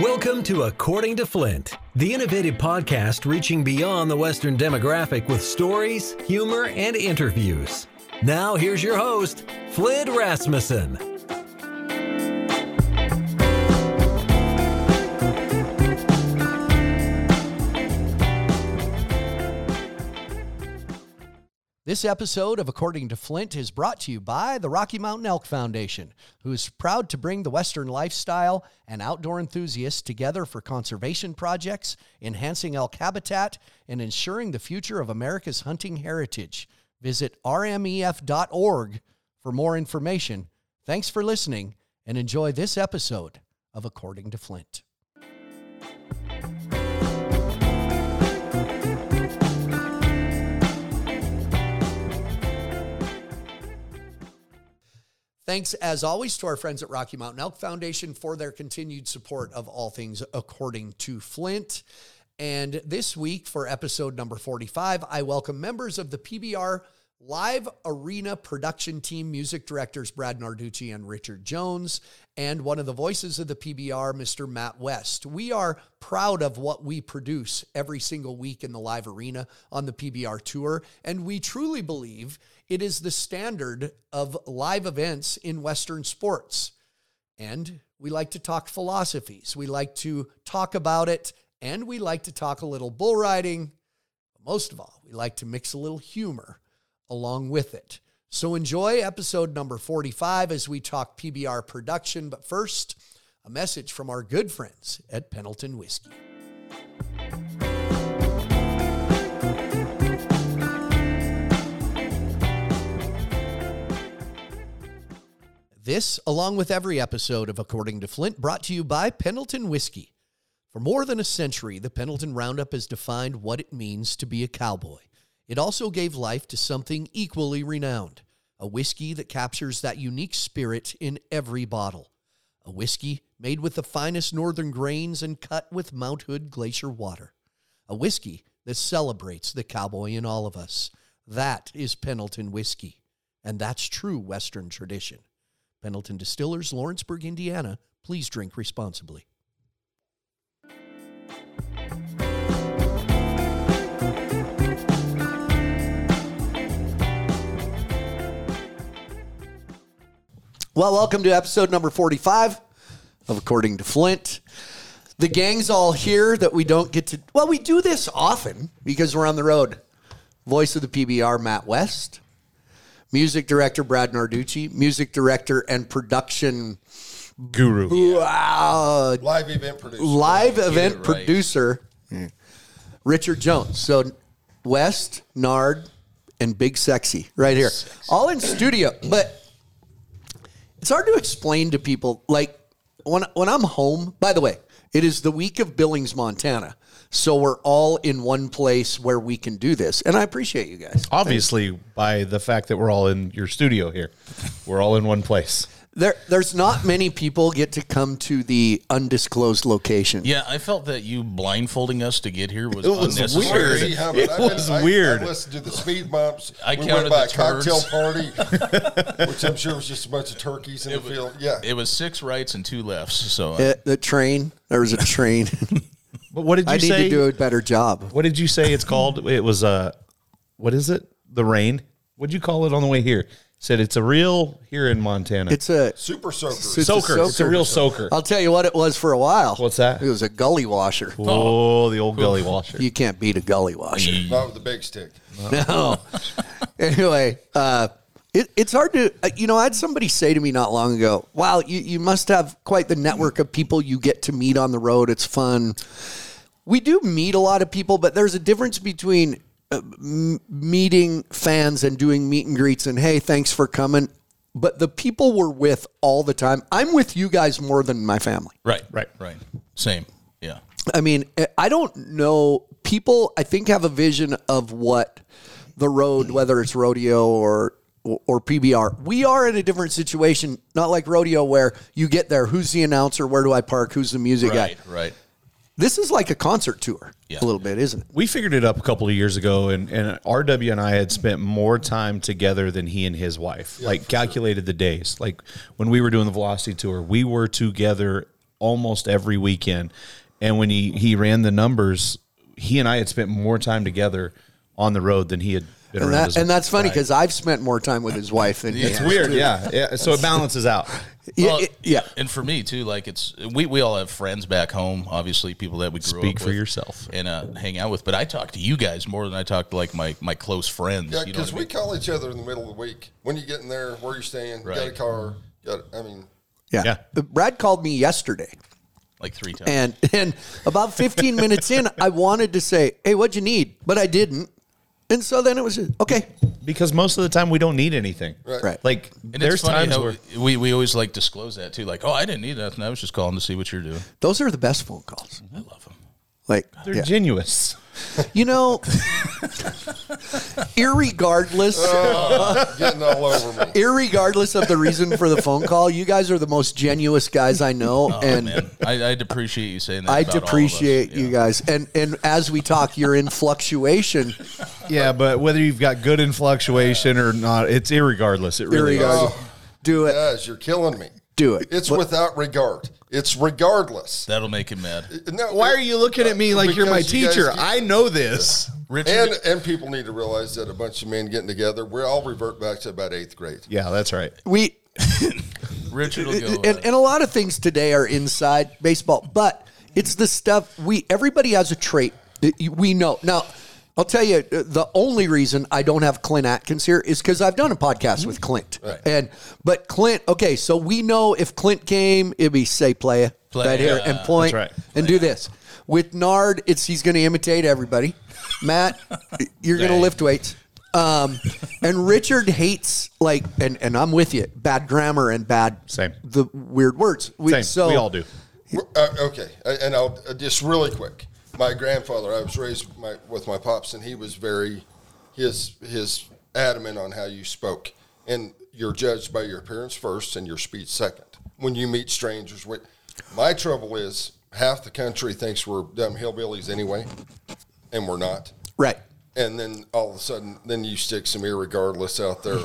Welcome to According to Flint, the innovative podcast reaching beyond the Western demographic with stories, humor, and interviews. Now, here's your host, Flint Rasmussen. This episode of According to Flint is brought to you by the Rocky Mountain Elk Foundation, who is proud to bring the Western lifestyle and outdoor enthusiasts together for conservation projects, enhancing elk habitat, and ensuring the future of America's hunting heritage. Visit rmef.org for more information. Thanks for listening and enjoy this episode of According to Flint. Thanks, as always, to our friends at Rocky Mountain Elk Foundation for their continued support of all things according to Flint. And this week, for episode number 45, I welcome members of the PBR Live Arena production team, music directors Brad Narducci and Richard Jones, and one of the voices of the PBR, Mr. Matt West. We are proud of what we produce every single week in the Live Arena on the PBR tour, and we truly believe it is the standard of live events in Western sports. And we like to talk philosophies. We like to talk about it, and we like to talk a little bull riding. But most of all, we like to mix a little humor along with it. So enjoy episode number 45 as we talk PBR production. But first, a message from our good friends at Pendleton Whiskey. This, along with every episode of According to Flint, brought to you by Pendleton Whiskey. For more than a century, the Pendleton Roundup has defined what it means to be a cowboy. It also gave life to something equally renowned a whiskey that captures that unique spirit in every bottle. A whiskey made with the finest northern grains and cut with Mount Hood glacier water. A whiskey that celebrates the cowboy in all of us. That is Pendleton whiskey, and that's true Western tradition. Pendleton Distillers, Lawrenceburg, Indiana. Please drink responsibly. Well, welcome to episode number 45 of According to Flint. The gang's all here that we don't get to. Well, we do this often because we're on the road. Voice of the PBR, Matt West. Music director, Brad Narducci. Music director and production Guru. wow, Live event producer. live Get event right. producer, Richard Jones. So, West, Nard, and Big Sexy right here. All in studio. But it's hard to explain to people. Like, when, when I'm home, by the way, it is the week of Billings, Montana. So we're all in one place where we can do this. And I appreciate you guys. Obviously, by the fact that we're all in your studio here, we're all in one place. There, there's not many people get to come to the undisclosed location. Yeah, I felt that you blindfolding us to get here was, It was unnecessary. weird. See how- It I've been- was I- weird. I listened to the speed bumps. I we counted went by a the cocktail party, which I'm sure was just a bunch of turkeys in the field. Yeah. It was six rights and two lefts. So Uh, the train, there was a train. But what did you say? I need to do a better job. What did you say it's called? It was uh what is it? The rain. What'd you call it on the way here? Said it's a real here in Montana. It's a Super soaker. It's a soaker. It's a real soaker. I'll tell you what it was for a while. What's that? It was a gully washer. Oh, the old gully washer. You can't beat a gully washer. Not with the big stick. No. anyway, uh, it, it's hard to, uh, you know, I had somebody say to me not long ago, wow, you, you must have quite the network of people you get to meet on the road. It's fun. We do meet a lot of people, but there's a difference between uh, m- meeting fans and doing meet and greets and, hey, thanks for coming. But the people we're with all the time, I'm with you guys more than my family. right, Right. right, same. Yeah, I mean, I don't know. People, I think, have a vision of what the road, whether it's rodeo or or PBR. We are in a different situation, not like rodeo where you get there, who's the announcer, where do I park, who's the music guy? right, guy. right. This is like a concert tour, Yeah. a little bit, isn't it? we figured it up a couple of years ago, and, and RW and I had spent more time together than he and his wife. like calculated the days. Like when we were doing the Velocity tour, we were together almost every weekend. And when he he ran the numbers, he and I had spent more time together on the road than he had been And, around. that, his and that's funny because I've spent more time with his wife than he it's has, weird, too. yeah, yeah. So it balances out. Yeah, Well, it- yeah. and for me too, like it's we, we all have friends back home, obviously people that we grew Speak up for with yourself. and uh, hang out with. But I talk to you guys more than I talk to like my my close friends. Yeah, you know because we mean? call each other in the middle of the week. When you get in there, where you staying, you got a Right. car, got. I mean, Yeah. Yeah. But Brad called me yesterday. like three times. And and about 15 minutes in, I wanted to say, "Hey, what'd you need?" But I didn't. And so then it was okay. Because most of the time we don't need anything. Right. Right. Like And there's it's funny times how where we, we always like disclose that too. Like, oh, I didn't need nothing. I was just calling to see what you're doing. Those are the best phone calls. I love them. Like they're yeah. genuous. You know, irregardless, oh, getting all over me. irregardless of the reason for the phone call, you guys are the most genuous guys I know, Oh, and I, I'd appreciate you saying that. I about all of us. appreciate you guys. And and as we talk, you're in fluctuation. Yeah, but whether you've got good in fluctuation or not, it's irregardless. It really is. Irregardless. Oh. Do it. Guys, you're killing me. Do it. It's But- without regard. It's regardless. That'll make him mad. No, Why are you looking at me like you're my because you guys teacher? get- I know this. Richard, And and people need to realize that a bunch of men getting together, we all revert back to about eighth grade. Yeah, that's right. We Richard will go. and, uh, and a lot of things today are inside baseball, but it's the stuff we everybody has a trait that you- we know. Now, I'll tell you uh, the only reason I don't have Clint Adkins here is because I've done a podcast with Clint, and but Clint. Okay, so we know if Clint came, it'd be say play, Play, right here yeah. and point That's right. and do this. With Nard, it's he's going to imitate everybody. Matt, you're going to lift weights. Um, and Richard hates like, and, and I'm with you, bad grammar and bad Same. the weird words. We, Same. So we all do. Uh, okay, uh, and I'll uh, just really quick. My grandfather, I was raised my, with my pops, and he was very his his adamant on how you spoke, and you're judged by your appearance first and your speech second. When you meet strangers, my trouble is half the country thinks we're dumb hillbillies anyway, and we're not. Right. And then all of a sudden, then you stick some irregardless out there.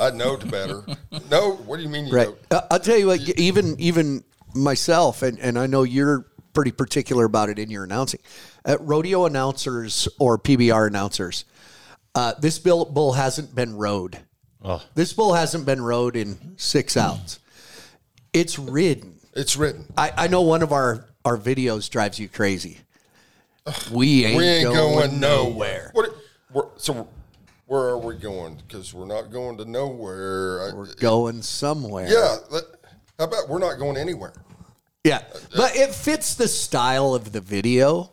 I know better. No, what do you mean you Right. know? Uh, I'll tell you what, even even myself, and, and I know you're pretty particular about it in your announcing. Uh, rodeo announcers or PBR announcers, uh, this bill, bull hasn't been rode. Oh. This bull hasn't been rode in six outs. It's ridden. It's ridden. I, I know one of our, our videos drives you crazy. We ain't, we ain't going, going, nowhere. nowhere. What? We're, so where are we going? Because we're not going to nowhere. We're going somewhere. yeah. How about we're not going anywhere? Yeah, but it fits the style of the video.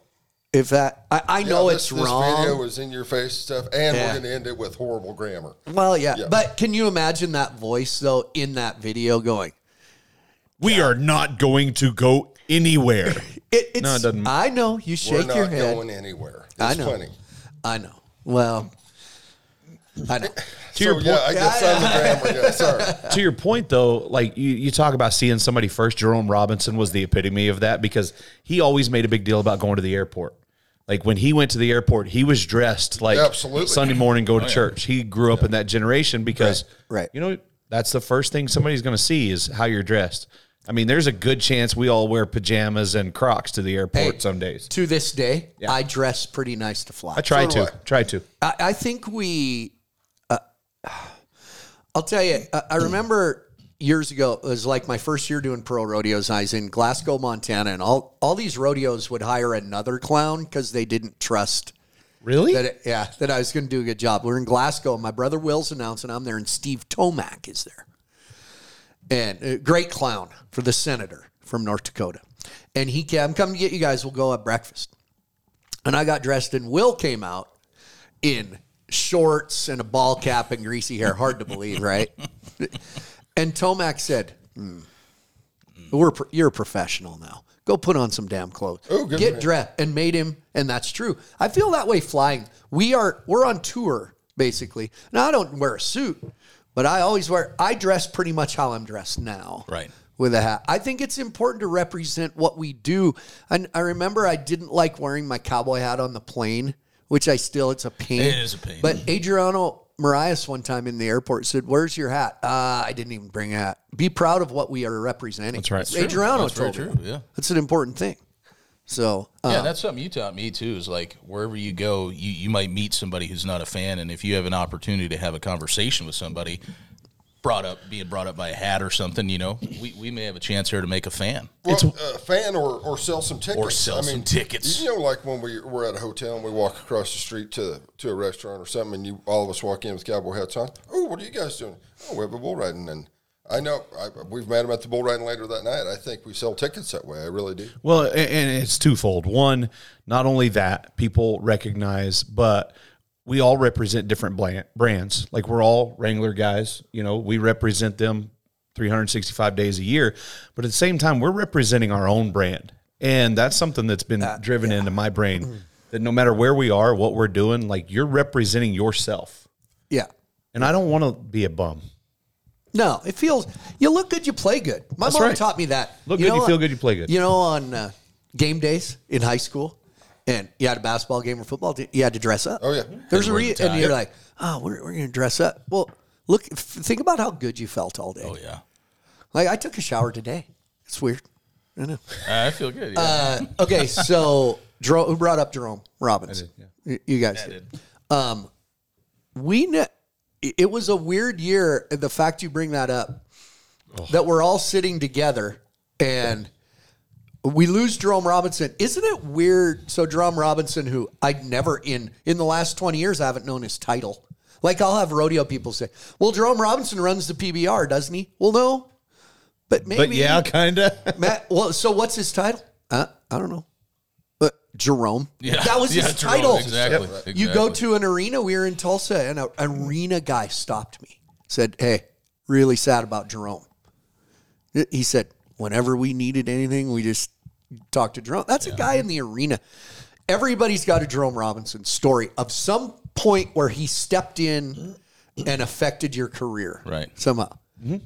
If that, I, I know Yeah, it's this, wrong. This video is in your face stuff, and Yeah. we're going to end it with horrible grammar. well, yeah, Yeah. but can you imagine that voice though in that video going? We are not going to go anywhere. It, it's, No, it doesn't- I know you We're shake not your head. going anywhere. It's I know. funny. I know. Well, I know. To your so, yeah, I guess I'm grammar guy. Sorry. to your point though, like you, you talk about seeing somebody first, Jerome Robinson was the epitome of that because he always made a big deal about going to the airport. Like when he went to the airport, he was dressed like Absolutely. Sunday morning go to oh, church. He grew up in that generation because Right. Right. you know, that's the first thing somebody's gonna see is how you're dressed. I mean, there's a good chance we all wear pajamas and Crocs to the airport Hey, some days. To this day, I dress pretty nice to fly. I try So to. I. Try to. I, I think we. Uh, I'll tell you. I, remember years ago. It was like my first year doing pro rodeos. I was in Glasgow, Montana, and all all these rodeos would hire another clown because they didn't trust Really? that. It, yeah, that I was going to do a good job. We're in Glasgow. And my brother Will's announcing. I'm there, and Steve Tomac is there, and a great clown for the senator from North Dakota. And he came. I'm coming to get you guys. We'll go have breakfast. And I got dressed, and Will came out in shorts and a ball cap and greasy hair. Hard to believe, right? and Tomac said, "Hmm, "We're pro- you're a professional now. Go put on some damn clothes. Oh, good Get man. dressed." And made him, and that's true. I feel that way flying. We are we're on tour basically. Now I don't wear a suit, but I always wear. I dress pretty much how I'm dressed now. Right. With a hat. I think it's important to represent what we do. And I remember I didn't like wearing my cowboy hat on the plane, which I still, it's a pain. It is a pain. But Adriano Moraes one time in the airport said, "Where's your hat?" Uh, I didn't even bring a hat. Be proud of what we are representing. That's right. Ray Girano That's told true, yeah. That's an important thing. So uh, Yeah, that's something you taught me too. Is like wherever you go, you, you might meet somebody who's not a fan, and if you have an opportunity to have a conversation with somebody, brought up being brought up by a hat or something, you know, we, we may have a chance here to make a fan. Well, a uh, fan or, or sell some tickets. Or sell some tickets. You know, like when we we're at a hotel and we walk across the street to to a restaurant or something, and you all of us walk in with cowboy hats on. Oh, what are you guys doing? Oh, we have a bull riding, and I know I, we've met them at the bull riding later that night. I think we sell tickets that way. I really do. Well, a- and it's twofold. One, not only that people recognize, but we all represent different brands. Like we're all Wrangler guys. You know, we represent them 365 days a year, but at the same time, we're representing our own brand, and that's something that's been driven into my brain. That no matter where we are, what we're doing, like you're representing yourself, yeah. and I don't want to be a bum. No, it feels you look good, you play good. My That's mom right. taught me that. Look good, you feel good, you play good. You know, on uh, game days in high school, and you had a basketball game or football, you had to dress up. Oh, yeah. there's a wear re- the tie. and you're like, oh, we're, we're going to dress up. Well, look, f- think about how good you felt all day. Oh yeah, Like I took a shower today. It's weird. I know. I feel good. Yeah. Uh, okay, so Jerome, who brought up Jerome Robbins? Y- You guys did. Um, we ne- it was a weird year. The fact you bring that up, that we're all sitting together and we lose Jerome Robinson. Isn't it weird? So Jerome Robinson, who I'd never in in the last twenty years, I haven't known his title. Like I'll have rodeo people say, "Well, Jerome Robinson runs the PBR, doesn't he?" Well, no, but maybe. But yeah, kind of. Matt, well, so what's his title? Uh, I don't know. But Jerome. Yeah. That was Yeah, his Jerome, title. exactly, You go to an arena. We were in Tulsa, and an arena guy stopped me. Said, "Hey, really sad about Jerome." He said, "Whenever we needed anything, we just talked to Jerome." That's a guy in the arena. Everybody's got a Jerome Robinson story of some point where he stepped in and affected your career, Right. Somehow.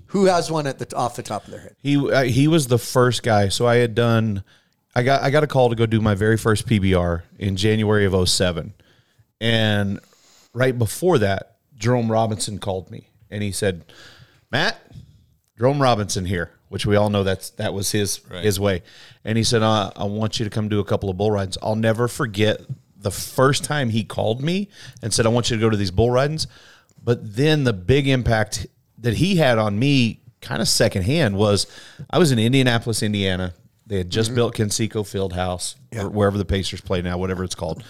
Who has one at the off the top of their head? He uh, he was the first guy. So I had done. I got I got a call to go do my very first PBR in January of 07. and right before that, Jerome Robinson called me and he said, "Matt, Jerome Robinson here," which we all know that's that was his Right. his way, and he said, uh, "I want you to come do a couple of bull rides." I'll never forget the first time he called me and said, "I want you to go to these bull ridings," but then the big impact that he had on me, kind of secondhand, was I was in Indianapolis, Indiana. They had just built Conseco Fieldhouse, or wherever the Pacers play now, whatever it's called.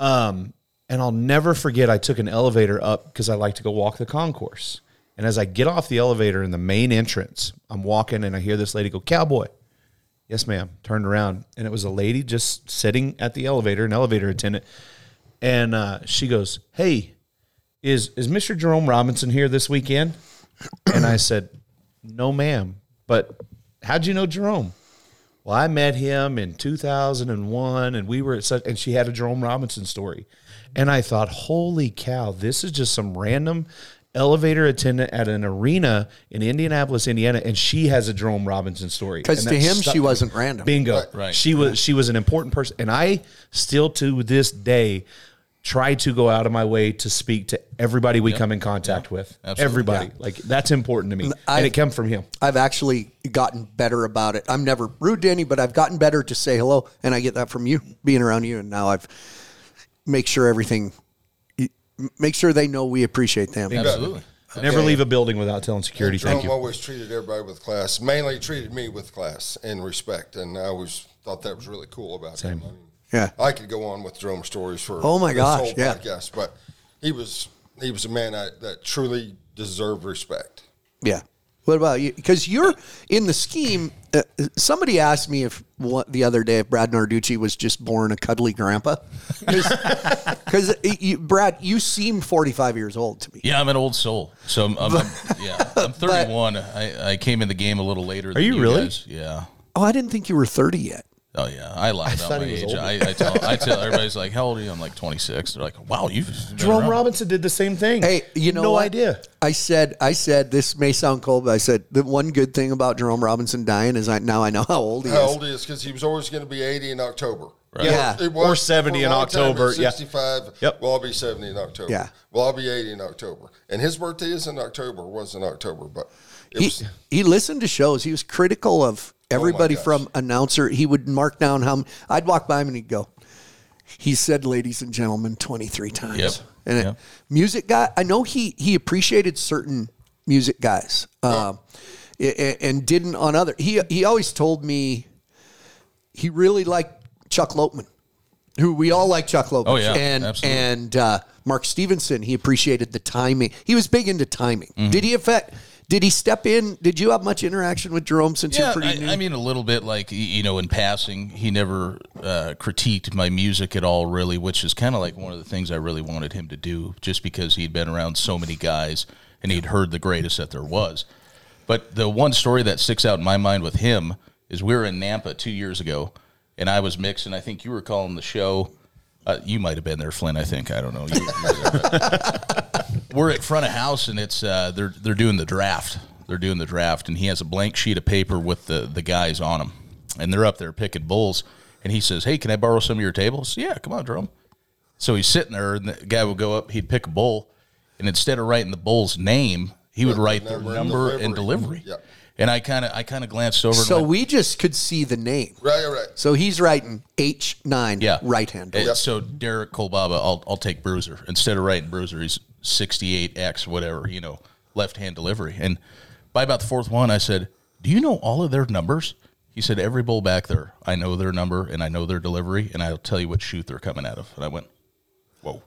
Um, and I'll never forget, I took an elevator up because I like to go walk the concourse. And as I get off the elevator in the main entrance, I'm walking and I hear this lady go, Cowboy. Yes, ma'am. Turned around and it was a lady just sitting at the elevator, an elevator attendant. And uh, she goes, Hey, is, is Mr. Jerome Robinson here this weekend? And I said, No, ma'am. But how'd you know Jerome? Well, I met him in 2001 and we were at such, and she had a Jerome Robinson story. And I thought, holy cow, this is just some random elevator attendant at an arena in Indianapolis, Indiana, and she has a Jerome Robinson story. Because to him, stuck she wasn't random. Bingo. Right. She was she was an important person. And I still to this day try to go out of my way to speak to everybody we come in contact with. Absolutely. Everybody. Like that's important to me. I- and it come from him. I've actually gotten better about it. I'm never rude to any, but I've gotten better to say hello, and I get that from you being around you. And now I've make sure everything, make sure they know we appreciate them. Absolutely. Never leave a building without telling security Jerome thank you. always treated everybody with class. Mainly treated me with class and respect, and I always thought that was really cool about him. I mean, Yeah. I could go on with Jerome stories for Oh, my gosh, whole yeah. podcast, but he was he was a man I, that truly deserved respect. Yeah. What about you? Because you're in the scheme. Uh, somebody asked me if what, the other day if Brad Narducci was just born a cuddly grandpa. Because Brad, you seem 45 years old to me. Yeah, I'm an old soul. So I'm, I'm, I'm- yeah, I'm 31. I, I came in the game a little later. Than you really? Guys. Yeah. Oh, I didn't think you were 30 yet. Oh yeah, I lied about thought my he was age. older. I, I tell I tell everybody's like, "How old are you?" I'm like 26. They're like, "Wow, you've been Jerome around." Robinson did the same thing. Hey, you know no what? idea. I said, I said this may sound cold, but I said the one good thing about Jerome Robinson dying is I now I know how old he How is. How old he is because he was always going to be 80 in October. Right. Yeah. It was Or 70 in long time, October, it's yeah. 65. Yep. Well, I'll be 70 in October. Yeah. Well, I'll be 80 in October. And his birthday is in October. Was in October, but He was. he listened to shows. He was critical of everybody gosh. from announcer. He would mark down how I'd walk by him and he'd go. He said, "Ladies and gentlemen," twenty three times. Yep. And it, Yep. music guy, I know he he appreciated certain music guys, um, a- a- and didn't on other. He he always told me he really liked Chuck Lopeman, who we all like Chuck Lopeman. Oh, yeah, and absolutely. and uh, Mark Stevenson. He appreciated the timing. He was big into timing. Mm-hmm. Did he affect? Did he step in? Did you have much interaction with Jerome since Yeah, you're pretty new? I, I mean, a little bit like you know, in passing, he never uh, critiqued my music at all, really, which is kind of like one of the things I really wanted him to do, just because he'd been around so many guys and he'd heard the greatest that there was. But the one story that sticks out in my mind with him is we were in Nampa two years ago, and I was mixing. I think you were calling the show. Uh, you might have been there, Flint. I think I don't know. You, you were there, but- we're at front of house and it's uh, they're they're doing the draft. They're doing the draft, and he has a blank sheet of paper with the the guys on them, and they're up there picking bulls. And he says, "Hey, can I borrow some of your tables?" Yeah, come on, Jerome. So he's sitting there, and the guy would go up. He'd pick a bull, and instead of writing the bull's name, he would the write their number and number and delivery. delivery. Yeah. And I kind of I kind of glanced over. so and went, we just could see the name. Right, right. So he's writing H nine yeah, right hand. And So Derek Kolbaba, I'll I'll take Bruiser instead of writing Bruiser. He's sixty eight X whatever you know left hand delivery. And by about the fourth one, I said, "Do you know all of their numbers?" He said, "Every bull back there, I know their number and I know their delivery, and I'll tell you what shoot they're coming out of." And I went, "Whoa!"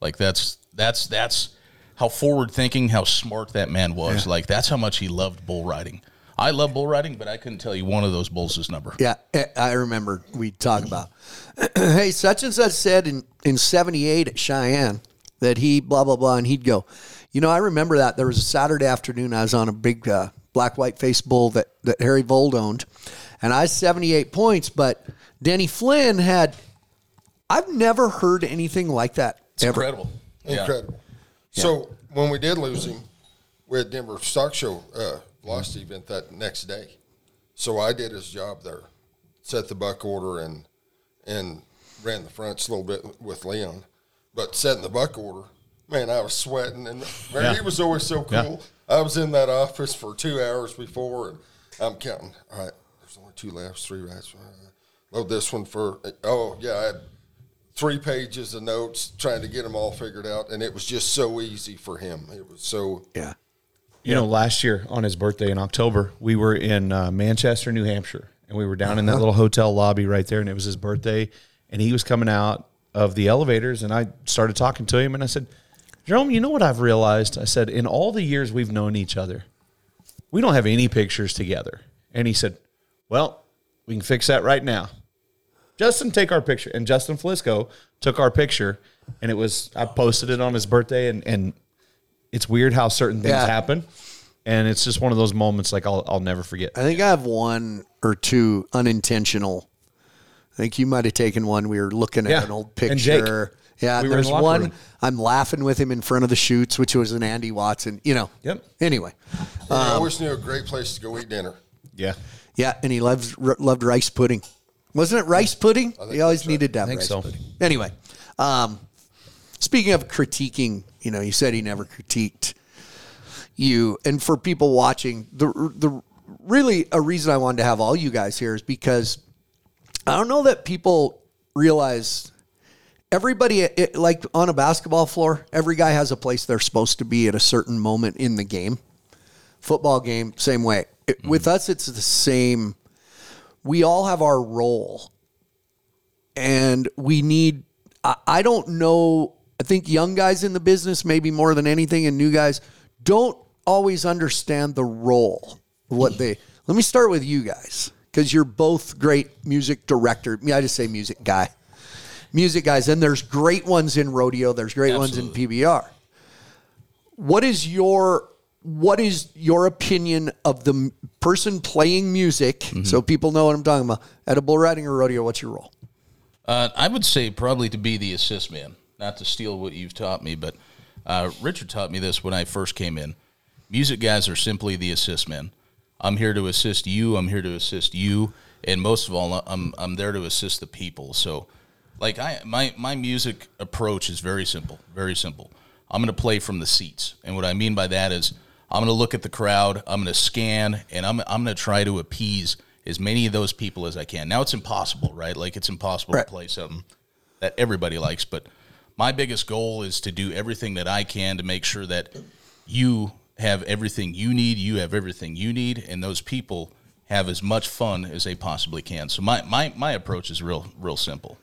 Like that's that's that's how forward thinking, how smart that man was. Like that's how much he loved bull riding. I love bull riding, but I couldn't tell you one of those bulls' number. Yeah, eh, I remember we talk about. hey, such and such said in in '78 at Cheyenne that he blah blah blah, and he'd go. You know, I remember that there was a Saturday afternoon. I was on a big uh, black white face bull that that Harry Vold owned, and I 78 points. But Denny Flynn had. I've never heard anything like that. It's ever. incredible. Yeah. Incredible. So when we did lose him, we had Denver Stock Show uh, lost the event that next day. So I did his job there, set the buck order and and ran the fronts a little bit with Leon, but setting the buck order, man, I was sweating and man, Yeah. he was always so cool. I was in that office for two hours before, and I'm counting. All right, there's only two laps, three laps. Uh, Load this one for. Oh yeah, I had three pages of notes trying to get them all figured out, and it was just so easy for him. It was so Yeah. You know, last year on his birthday in October, we were in uh, Manchester, New Hampshire, and we were down in that little hotel lobby right there, and it was his birthday, and he was coming out of the elevators, and I started talking to him, and I said, Jerome, you know what I've realized? I said, in all the years we've known each other, we don't have any pictures together. And he said, Well, we can fix that right now. Justin, take our picture. And Justin Felisko took our picture, and it was, I posted it on his birthday, and, and it's weird how certain things Yeah. happen. And it's just one of those moments like I'll, I'll never forget. I think I have one or two unintentional. I think you might have taken one. We were looking at Yeah, an old and Jake. picture. Yeah, We were there's the one. room. I'm laughing with him in front of the shoots, which was an Andy Watson. You know. Yep. Anyway, I always knew a great place to go eat dinner. Yeah. yeah, and he loves r- loved rice pudding. Wasn't it rice pudding? He always that's right. needed to have think rice so. pudding. Anyway, um, speaking of critiquing, you know, you said he never critiqued you, and for people watching, the the really a reason I wanted to have all you guys here is because I don't know that people realize everybody it, like on a basketball floor, every guy has a place they're supposed to be at a certain moment in the game. Football game, same way. It- mm-hmm. With us, it's the same. We all have our role, and we need. I, I don't know. I think young guys in the business, maybe more than anything, and new guys don't always understand the role. What mm-hmm. they. Let me start with you guys because you're both great music director. I just say music guy music guys, and there's great ones in rodeo. There's great ones in PBR. What is your what is your opinion of the person playing music? Mm-hmm. So people know what I'm talking about. At a bull riding or rodeo, what's your role? Uh, I would say probably to be the assist man, not to steal what you've taught me, but uh, Richard taught me this when I first came in. Music guys are simply the assist men. I'm here to assist you. I'm here to assist you, and most of all, I'm I'm there to assist the people. So, like I my my music approach is very simple, very simple. I'm going to play from the seats, and what I mean by that is I'm going to look at the crowd, I'm going to scan, and I'm I'm going to try to appease as many of those people as I can. Now it's impossible, right? Like it's impossible Right. to play something that everybody likes, but my biggest goal is to do everything that I can to make sure that you have everything you need, you have everything you need, and those people have as much fun as they possibly can. So my my, my approach is real real simple.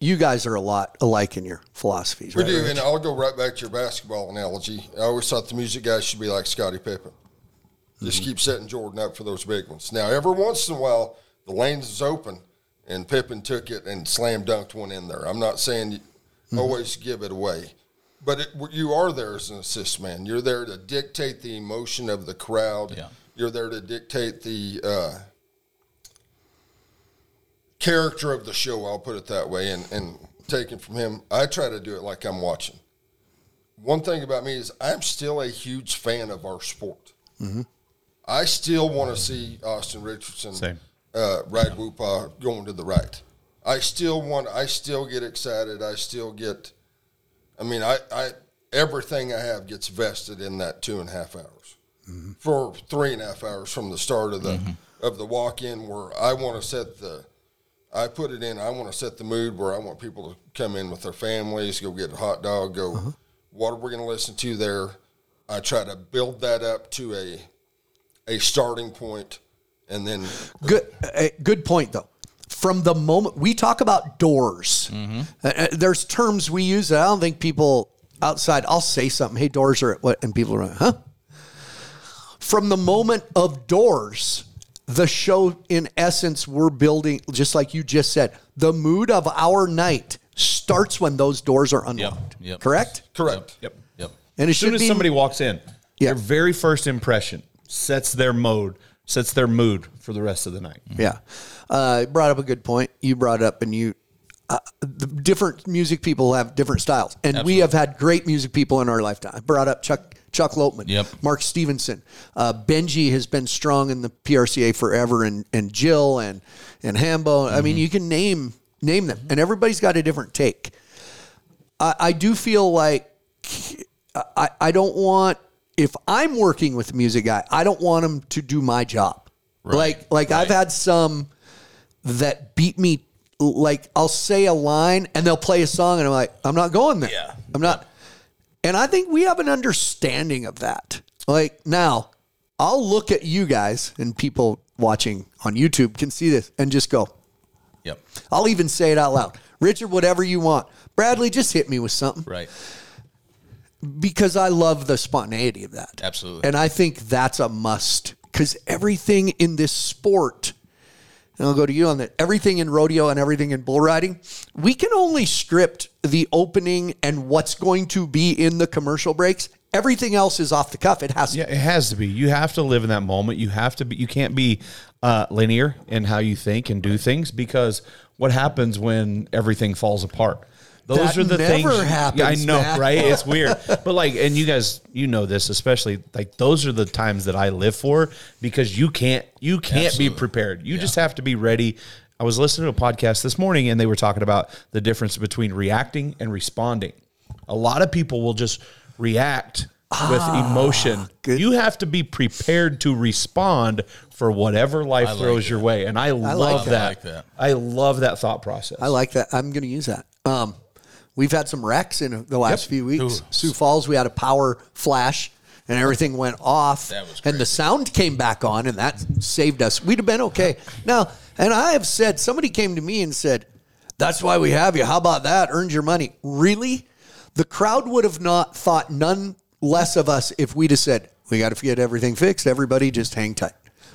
You guys are a lot alike in your philosophies, We right? do, and I'll go right back to your basketball analogy. I always thought the music guys should be like Scottie Pippen. Just mm-hmm. keep setting Jordan up for those big ones. Now, every once in a while, the lanes is open, and Pippen took it and slam dunked one in there. I'm not saying you always give it away, but it, you are there as an assist man. You're there to dictate the emotion of the crowd. Yeah. You're there to dictate the uh, character of the show. I'll put it that way, and and taken from him, I try to do it like I'm watching. One thing about me is I'm still a huge fan of our sport. I still want to see Austin Richardson, Same. uh, ride Whoopah going to the right. I still want. I still get excited. I still get. I mean, I, I everything I have gets vested in that two and a half hours for three and a half hours from the start of the of the walk in where I want to set the I put it in I want to set the mood where I want people to come in with their families, go get a hot dog, go what are we going to listen to there? I try to build that up to a a starting point and then Good, uh, good point though. From the moment we talk about doors, Mm-hmm. uh, uh, there's terms we use that I don't think people outside. I'll say something. Hey, doors are at what? And people are like, huh? From the moment of doors, the show in essence we're building, just like you just said, the mood of our night starts when those doors are unlocked. yep. Correct. correct. Yep. Yep. And As soon as be somebody walks in, Yeah. their very first impression sets their mode, sets their mood for the rest of the night. Yeah. Uh, brought up a good point. You brought up, and you, uh, the different music people have different styles. And we have had great music people in our lifetime. I brought up Chuck. Chuck Lotman, Yep. Mark Stevenson, uh, Benji has been strong in the PRCA forever, and and Jill and and Hambo. I mean, you can name name them, and everybody's got a different take. I, I do feel like I, I don't want if I'm working with a music guy, I don't want him to do my job. Like like I've had some that beat me like I'll say a line and they'll play a song and I'm like, I'm not going there. Yeah. I'm not and I think we have an understanding of that. Like now, I'll look at you guys and people watching on YouTube can see this and just go, Yep. I'll even say it out loud. Richard, whatever you want. Bradley, just hit me with something Right. because I love the spontaneity of that. Absolutely. And I think that's a must because everything in this sport, and I'll go to you on that, everything in rodeo and everything in bull riding, we can only script the opening and what's going to be in the commercial breaks. Everything else is off the cuff. It has to Yeah, it has to be. You have to live in that moment. You have to be. You can't be uh, linear in how you think and do things because what happens when everything falls apart? Those That are the never things. happens, Yeah, I know, Matt. right? It's weird, but like, and you guys, you know this, especially like those are the times that I live for because you can't, you can't Absolutely. be prepared. You just have to be ready. I was listening to a podcast this morning and they were talking about the difference between reacting and responding. A lot of people will just react with emotion. Ah. You have to be prepared to respond for whatever life like throws your way. And I, love like that. that. I like that. I love that thought process. I like that. I'm going to use that. Um, we've had some wrecks in the last Yep. few weeks. Ooh. Sioux Falls, we had a power flash and everything went off. That was and the sound came back on, and that saved us. We'd have been okay. Now, and I have said, somebody came to me and said, That's why we have you. How about that? Earned your money. Really? The crowd would have not thought none less of us if we'd have said, We got to get everything fixed. Everybody just hang tight.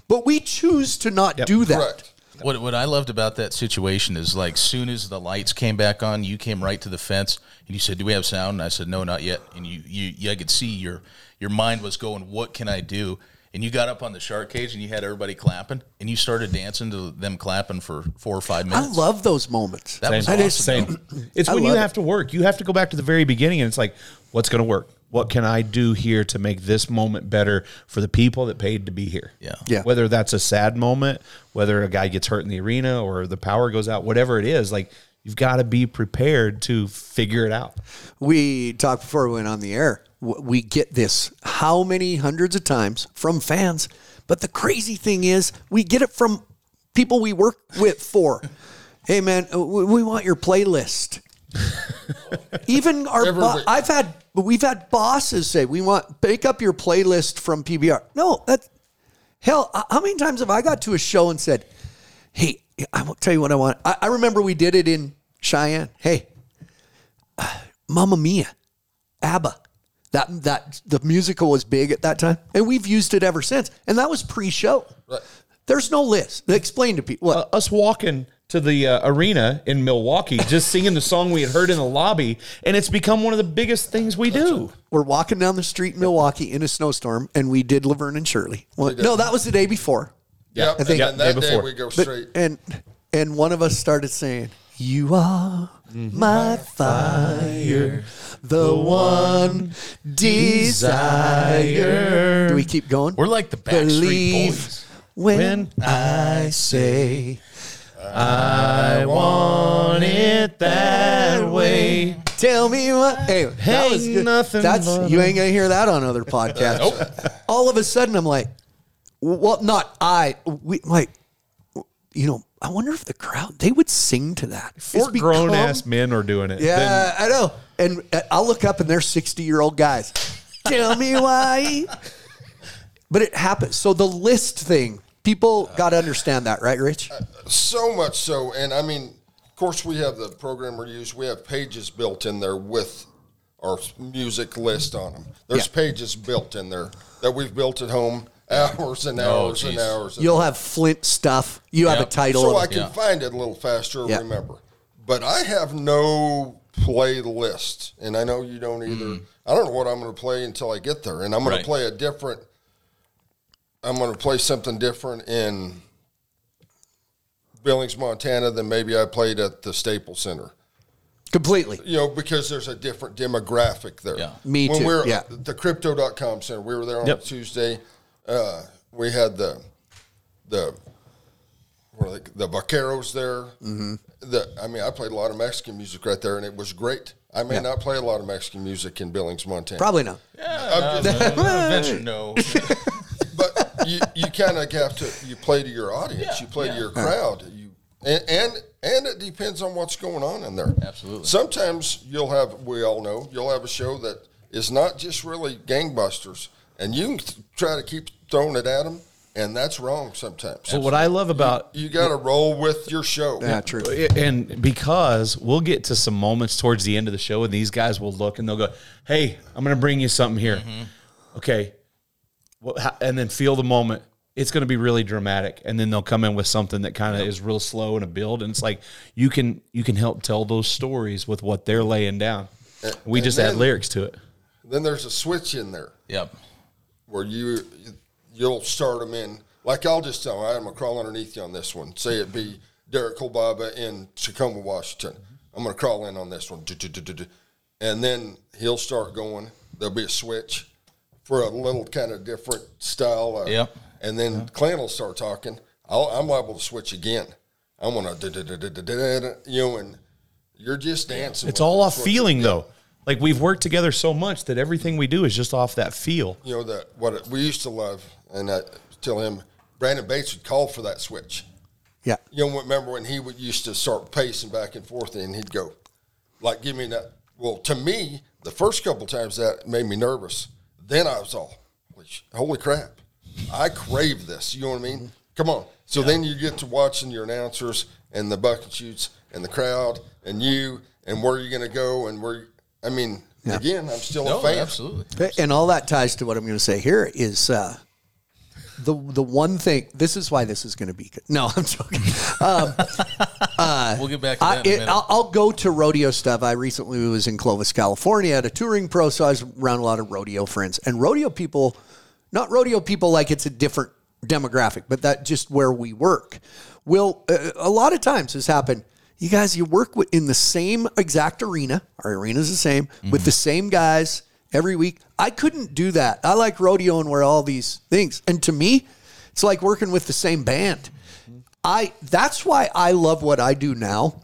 But we choose to not do that. Correct. What what I loved about that situation is like soon as the lights came back on, you came right to the fence and you said, "Do we have sound?" And I said, "No, not yet." And you you, you I could see your your mind was going, "What can I do?" And you got up on the shark cage and you had everybody clapping and you started dancing to them clapping for four or five minutes. I love those moments. that was Same. That is- awesome. Same. It's I when you love have to work. You have to go back to the very beginning, and it's like, what's going to work? What can I do here to make this moment better for the people that paid to be here? Yeah. Yeah. Whether that's a sad moment, whether a guy gets hurt in the arena or the power goes out, whatever it is, like you've got to be prepared to figure it out. we talked before we went on the air. We get this how many hundreds of times from fans, but the crazy thing is we get it from people we work with for. hey man, we we want your playlist. Even our, Every bo- I've had, we've had bosses say we want pick up your playlist from PBR. No, that hell. uh, How many times have I got to a show and said, "Hey, I will tell you what I want." I, I remember we did it in Cheyenne. Hey, Mamma Mia, ABBA. That that the musical was big at that time, and we've used it ever since. And that was pre-show. Right. There's no list. Explain to people. What? Uh, us walking to the uh, arena in Milwaukee, just singing the song we had heard in the lobby, and it's become one of the biggest things we do. We're walking down the street in Milwaukee in a snowstorm, and we did Laverne and Shirley. Well, no, that was the day before. Yeah, I think- and then that Day day, before. we go But, straight. and and one of us started saying, "You are my fire, the one desire." Do we keep going? We're like the Backstreet Believe Boys. when, When I say I want it that way. Tell me what. Hey, that Ain't was good. nothing That's but you a- ain't gonna hear that on other podcasts. All of a sudden, I'm like, well, not I. We like, you know, I wonder if the crowd they would sing to that. It's Four grown become- ass men are doing it. Yeah, Then- I know. And uh, I'll look up and they're 60 year old guys. Tell me why. But it happens. So the list thing, people got to understand that, right, Rich? Uh, so much so, and I mean, of course, we have the program we use. We have pages built in there with our music list on them. There's Yeah. pages built in there that we've built at home, hours and Oh, hours and hours. and You'll have Flint stuff. You have a title. so I can Yeah. find it a little faster. Yeah. Remember, but I have no playlist, and I know you don't either. Mm. I don't know what I'm going to play until I get there, and I'm going Right. to play a different. I'm going to play something different in Billings, Montana, than maybe I played at the Staples Center. completely. You know, because there's a different demographic there. Yeah. Me when too, We're yeah. at the crypto.com center. We were there on Yep. Tuesday. Uh, we had the the what are they, the vaqueros there. Mm-hmm. The I mean, I played a lot of Mexican music right there, and it was great. I may Yeah. not play a lot of Mexican music in Billings, Montana. Probably not. Yeah, I'm just- Venture, no. but you, you kind of have to you play to your audience Yeah, you play yeah. to your crowd you and, and and it depends on what's going on in there Absolutely. sometimes you'll have we all know you'll have a show that is not just really gangbusters and you can th- try to keep throwing it at them and that's wrong sometimes But what I love about you got to roll with your show Yeah, true. Uh, and because we'll get to some moments towards the end of the show and these guys will look and they'll go hey i'm going to bring you something here mm-hmm. okay well, how, and then feel the moment it's going to be really dramatic and then they'll come in with something that kind of is real slow in a build and it's like you can you can help tell those stories with what they're laying down we and just add lyrics to it then there's a switch in there Yep. where you you'll start them in. Like I'll just tell, I'm gonna crawl underneath you on this one. Say it be Derek Kolbaba in Tacoma, Washington. I'm gonna crawl in on this one, and then he'll start going. There'll be a switch for a little kind of different style. Uh, Yep. And then Clint will start talking. I'll, I'm liable to switch again. I'm gonna you know, and you're just dancing. it's all off feeling though like we've worked together so much that everything we do is just off that feel you know that what it, we used to love, and I tell him Brandon Bates would call for that switch. Yeah. You know, remember when he would used to start pacing back and forth, and he'd go, like, give me that. Well, to me, the first couple times that made me nervous. Then I was all, holy holy crap, I crave this. You know what I mean? Come on. So then you get to watching your announcers and the bucket shoots and the crowd and you and where you're going to go and where. I mean, again, I'm still No, a fan. absolutely. And all that ties to what I'm going to say here is uh, the the one thing. This is why this is going to be good. No, I'm joking. Um, we'll get back to I, that it, minute. I'll, I'll go to rodeo stuff. I recently was in Clovis, California at a touring pro, so I was around a lot of rodeo friends. And rodeo people, not rodeo people like it's a different demographic, but that just where we work. Will uh, a lot of times has happened. You guys, you work with, in the same exact arena. Our arena's the same with the same guys every week. I couldn't do that. I like rodeoing where all these things, and to me, it's like working with the same band. I that's why I love what I do now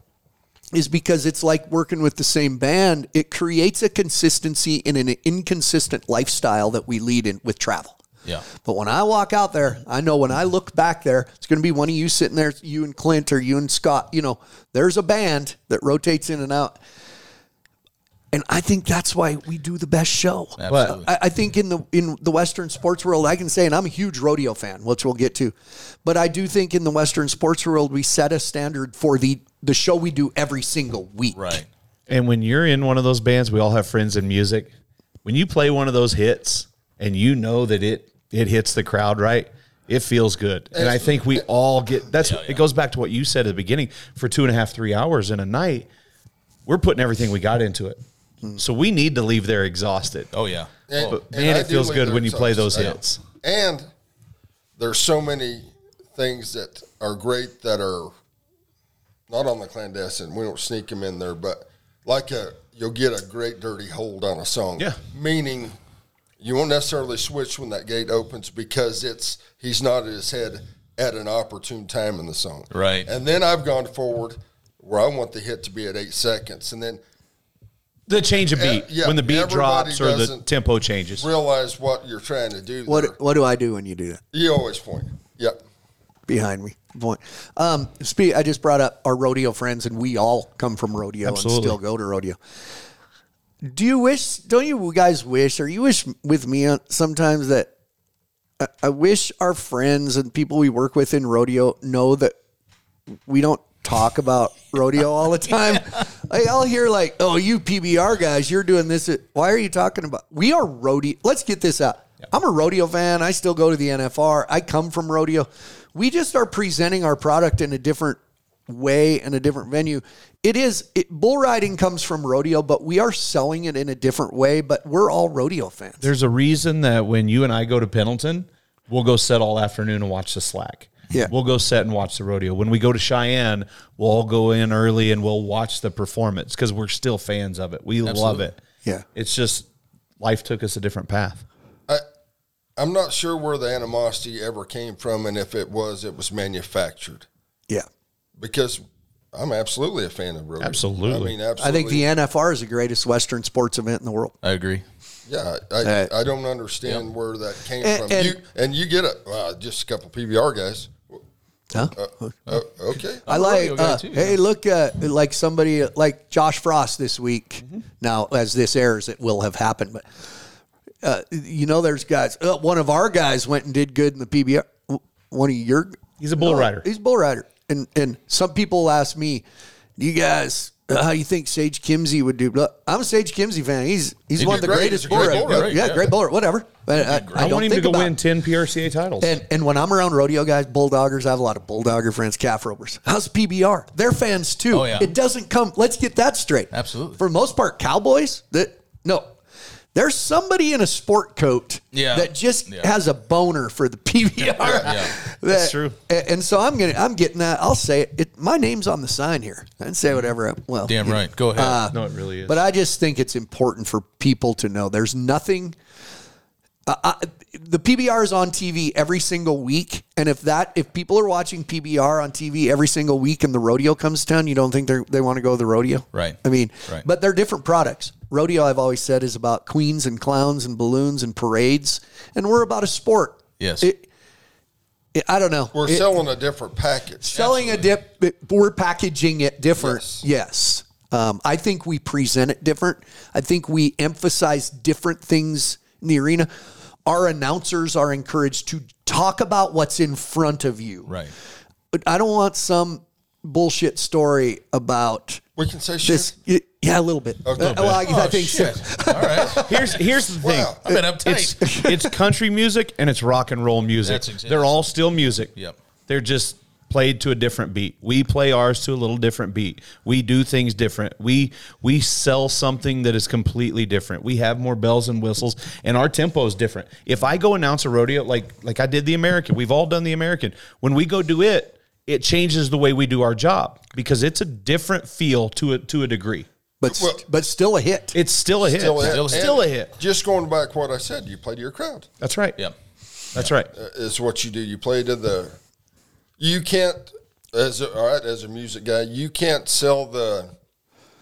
is because it's like working with the same band. It creates a consistency in an inconsistent lifestyle that we lead in with travel. Yeah. But when I walk out there, I know when I look back there, it's going to be one of you sitting there, you and Clint or you and Scott. You know, there's a band that rotates in and out. And I think that's why we do the best show. Absolutely. I, I think in the in the Western sports world, I can say, and I'm a huge rodeo fan, which we'll get to, but I do think in the Western sports world, we set a standard for the the show we do every single week. right. And when you're in one of those bands, we all have friends in music. When you play one of those hits and you know that it it hits the crowd right, it feels good. And I think we all get that's it goes back to what you said at the beginning. For two and a half, three hours in a night, we're putting everything we got into it. Mm. So we need to leave there exhausted. Oh yeah. And- oh. But man, I it feels good when you play those I- hits. And there's so many things that are great that are not on the clandestine. We don't sneak them in there, but like a you'll get a great dirty hold on a song. Yeah. Meaning you won't necessarily switch when that gate opens because it's he's nodded his head at an opportune time in the song. Right. And then I've gone forward where I want the hit to be at eight seconds, and then The change of beat yeah, when the beat drops or the tempo changes. realize what you're trying to do. there. What what do I do when you do that? you always point. Yep. behind me. Point. Um, speak, I just brought up our rodeo friends, and we all come from rodeo Absolutely. and still go to rodeo. Do you wish? Don't you guys wish, or you wish with me uh, sometimes that I, I wish our friends and people we work with in rodeo know that we don't talk about rodeo all the time. Like, I'll hear like, "Oh, you PBR guys, you're doing this." Why are you talking about? We are rodeo. Let's get this out. I'm a rodeo fan. I still go to the NFR. I come from rodeo. We just are presenting our product in a different way and a different venue. It is it, bull riding comes from rodeo, but we are selling it in a different way. But we're all rodeo fans. There's a reason that when you and I go to Pendleton, we'll go set all afternoon and watch the slack. Yeah. We'll go set and watch the rodeo. When we go to Cheyenne, we'll all go in early and we'll watch the performance because we're still fans of it. We love it. Yeah. It's just life took us a different path. I, I'm not sure where the animosity ever came from, and if it was, it was manufactured. Yeah. Because I'm absolutely a fan of rodeo. Absolutely. I mean, absolutely. I think the NFR is the greatest Western sports event in the world. I agree. yeah. I, Uh, I don't understand where that came And- from. and- you and you get it. Well, just a couple PBR guys. Huh? Uh, okay. I like. Uh, too, hey, look, uh, like somebody like Josh Frost this week. Mm-hmm. Now, as this airs, it will have happened, but uh, you know, there's guys. Uh, one of our guys went and did good in the PBR. One of your, He's a bull No, rider. He's a bull rider, and and some people ask me, "Do you guys?" Uh, How you think Sage Kimsey would do? Look, I'm a Sage Kimsey fan. He's he's He'd one of the great. greatest He's a great riders. bull rider, Yeah, yeah. great bull rider. Whatever. But I, I, I, don't want him to think go about win 10 PRCA titles. and and when I'm around rodeo guys, bulldoggers, I have a lot of bulldogger friends, calf ropers. How's PBR? They're fans too. Oh, yeah. It doesn't come. Let's get that straight. Absolutely. For the most part, cowboys. That no. There's somebody in a sport coat Yeah. that just Yeah. has a boner for the PBR. yeah. That- true. And so I'm gonna I'm getting that. I'll say it. it my name's on the sign here. I can say whatever. I, well, Damn you know. right. Go ahead. Uh, no, it really is. But I just think it's important for people to know there's nothing. Uh, I, the PBR is on TV every single week, and if that if people are watching PBR on TV every single week and the rodeo comes to town, you don't think they they want to go to the rodeo, Right. I mean, Right. but they're different products. Rodeo, I've always said, is about queens and clowns and balloons and parades, and we're about a sport. Yes. It- it- I don't know. We're It- selling a different package. selling a dip we're packaging it different Yes. yes, Um, i think we present it different i think we emphasize different things in the arena our announcers are encouraged to talk about what's in front of you right. but i don't want some bullshit story about We can say this shit. Yeah, a little bit. Okay. Uh, well, I, I Oh, think so. shit. All right. Here's here's the thing. Wow. I've been uptight. It's it's country music and it's rock and roll music. That's exactly- They're all still music. Yep. They're just played to a different beat. We play ours to a little different beat. We do things different. We we sell something that is completely different. We have more bells and whistles and our tempo is different. If I go announce a rodeo like like I did the American, we've all done the American. When we go do it, it changes the way we do our job because it's a different feel to a to a degree. But Well- but still a hit. It's still a hit. Still a hit. Still, still a hit. Just going back what I said, you play to your crowd. That's right. Yeah, That's right. Is what you do. You play to the. You can't, as a, all right, as a music guy, you can't sell the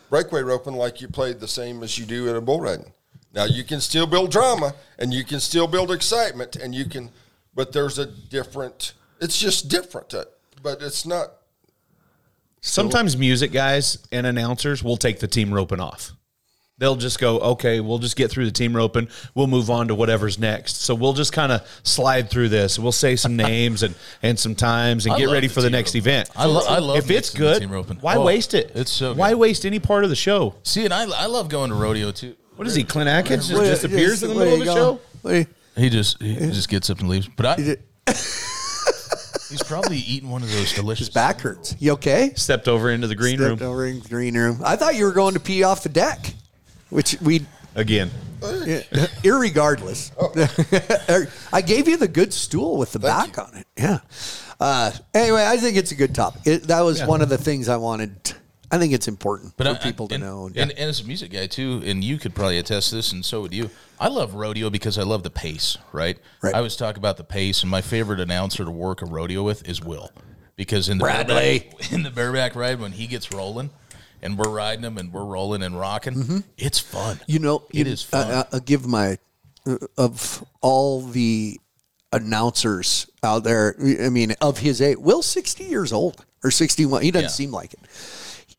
breakaway roping like you played the same as you do at a bull riding. Now you can still build drama and you can still build excitement and you can, but there's a different. It's just different, uh, but it's not. Sometimes music guys and announcers will take the team roping off. They'll just go, okay, we'll just get through the team roping. We'll move on to whatever's next. So we'll just kind of slide through this. We'll say some names and, and some times and I get love ready the for the team next roping. event. I lo- I love if it's mixing the good. team roping. Why Oh, waste it? it's so Why waste any part of the show? See, and I, I love going to rodeo too. What is he, Clint Adkins? Just Wait, disappears yes, in the middle of the going? show? He just he just gets up and leaves. But I, it- he's probably eating one of those delicious. His back hurts. You okay? Stepped over into the green room. Stepped room over in the green room. I thought you were going to pee off the deck, which we, again. irregardless. I gave you the good stool with the back on it. Yeah. Uh, anyway, I think it's a good topic. It, that was one of the things I wanted. I think it's important But for I- people to and, know. And, and as a music guy too, and you could probably attest to this, and so would you. I love rodeo because I love the pace. Right. Right. I always talk about the pace, and my favorite announcer to work a rodeo with is Will, because in the Bradley. bareback, in the bareback ride when he gets rolling, and we're riding him and we're rolling and rocking, mm-hmm. it's fun. You know, It you- is uh, fun. I, I'll give my uh, of all the announcers out there. I mean, of his age, Will's sixty years old or sixty-one. He doesn't Yeah. seem like it.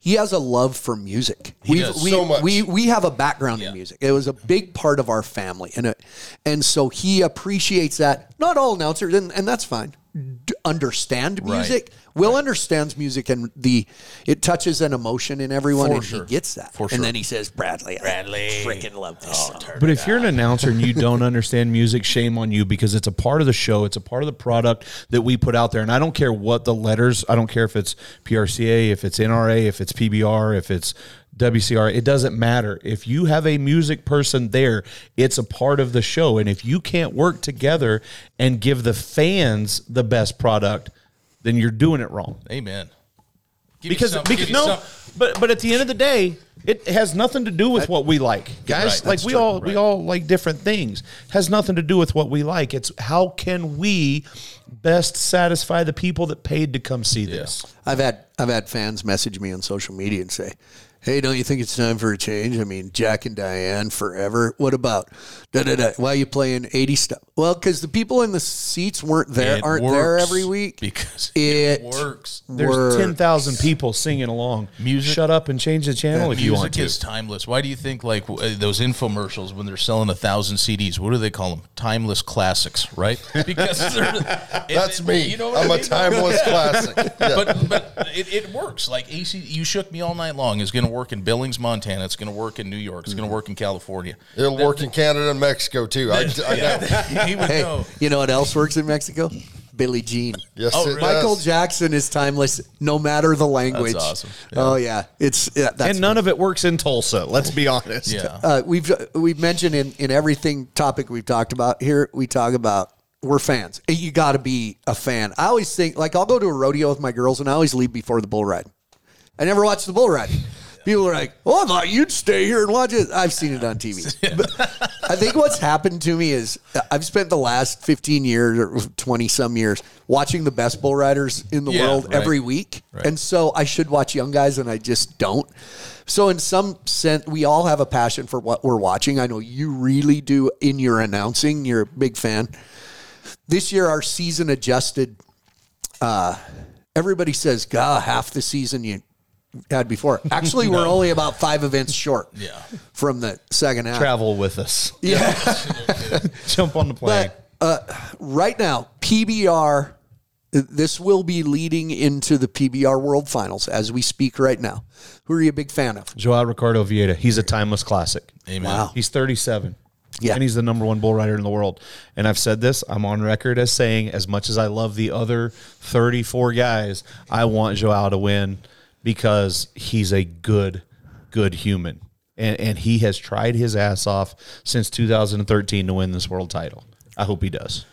He has a love for music. He we does. we, So much. we we have a background in music. It was a big part of our family, and it, and so he appreciates that. Not all announcers, and, and that's fine. D- understand Right. music. Will understands music, and the it touches an emotion in everyone, For and sure. he gets that. For And sure. then he says, "Bradley, Bradley. I freaking love this oh, song." But if you're an announcer and you don't understand music, shame on you because it's a part of the show. It's a part of the product that we put out there. And I don't care what the letters, I don't care if it's PRCA, if it's NRA, if it's PBR, if it's WCR, it doesn't matter. If you have a music person there, it's a part of the show. And if you can't work together and give the fans the best product, then you're doing it wrong Amen. Give because some- because no, some- but but at the end of the day, it has nothing to do with what we like, guys. Right, like we true, all we all like different things. Has nothing to do with what we like. It's how can we best satisfy the people that paid to come see this. I've had I've had fans message me on social media and say, "Hey, don't you think it's time for a change? I mean, Jack and Diane forever. What about da da da? Why are you playing eighty stuff? Well, because the people in the seats weren't there, It aren't there every week. because it, it works. There's works. ten thousand people singing along. Music- Shut up and change the channel if you want Music to. is timeless. Why do you think like uh, those infomercials when they're selling a thousand CDs? What do they call them? Timeless classics, right? Because they're, That's it- me. You know what I'm I a mean? A timeless classic. Yeah. But but it, it works. Like AC, you shook me all night long is going to work in Billings, Montana. It's going to work in New York. It's going to work in California. It'll work in Canada and Mexico too. I, I know. he would Hey, know. you know what else works in Mexico? Billie Jean. Yes, Oh, really? Michael does. Jackson is timeless, no matter the language. awesome. Oh yeah, it's yeah, that's and none of it works in Tulsa. Let's be honest. Yeah. uh, we've we've mentioned in in everything topic we've talked about here, we talk about we're fans. You got to be a fan. I always think like I'll go to a rodeo with my girls, and I always leave before the bull ride. I never watch the bull ride. People are like, "Oh, I thought you'd stay here and watch it." I've seen it on TV. But I think what's happened to me is I've spent the last fifteen years or twenty some years watching the best bull riders in the Yeah, world right. every week, Right. and so I should watch young guys, and I just don't. So in some sense, we all have a passion for what we're watching. I know you really do in your announcing. You're a big fan. This year, our season adjusted. Uh, everybody says, "God, half the season you had before." Actually, we're only about five events short. Yeah. from the second half. Travel with us. Yeah, Jump on the plane. but uh, right now, PBR This will be leading into the PBR World Finals as we speak right now. Who are you a big fan of? Joao Ricardo Vieira. He's a timeless classic. Amen. Wow. He's 37. Yeah. And he's the number one bull rider in the world. And I've said this, I'm on record as saying, as much as I love the other 34 guys, I want Joao to win because he's a good, good human. And, and he has tried his ass off since 2013 to win this world title. I hope he does.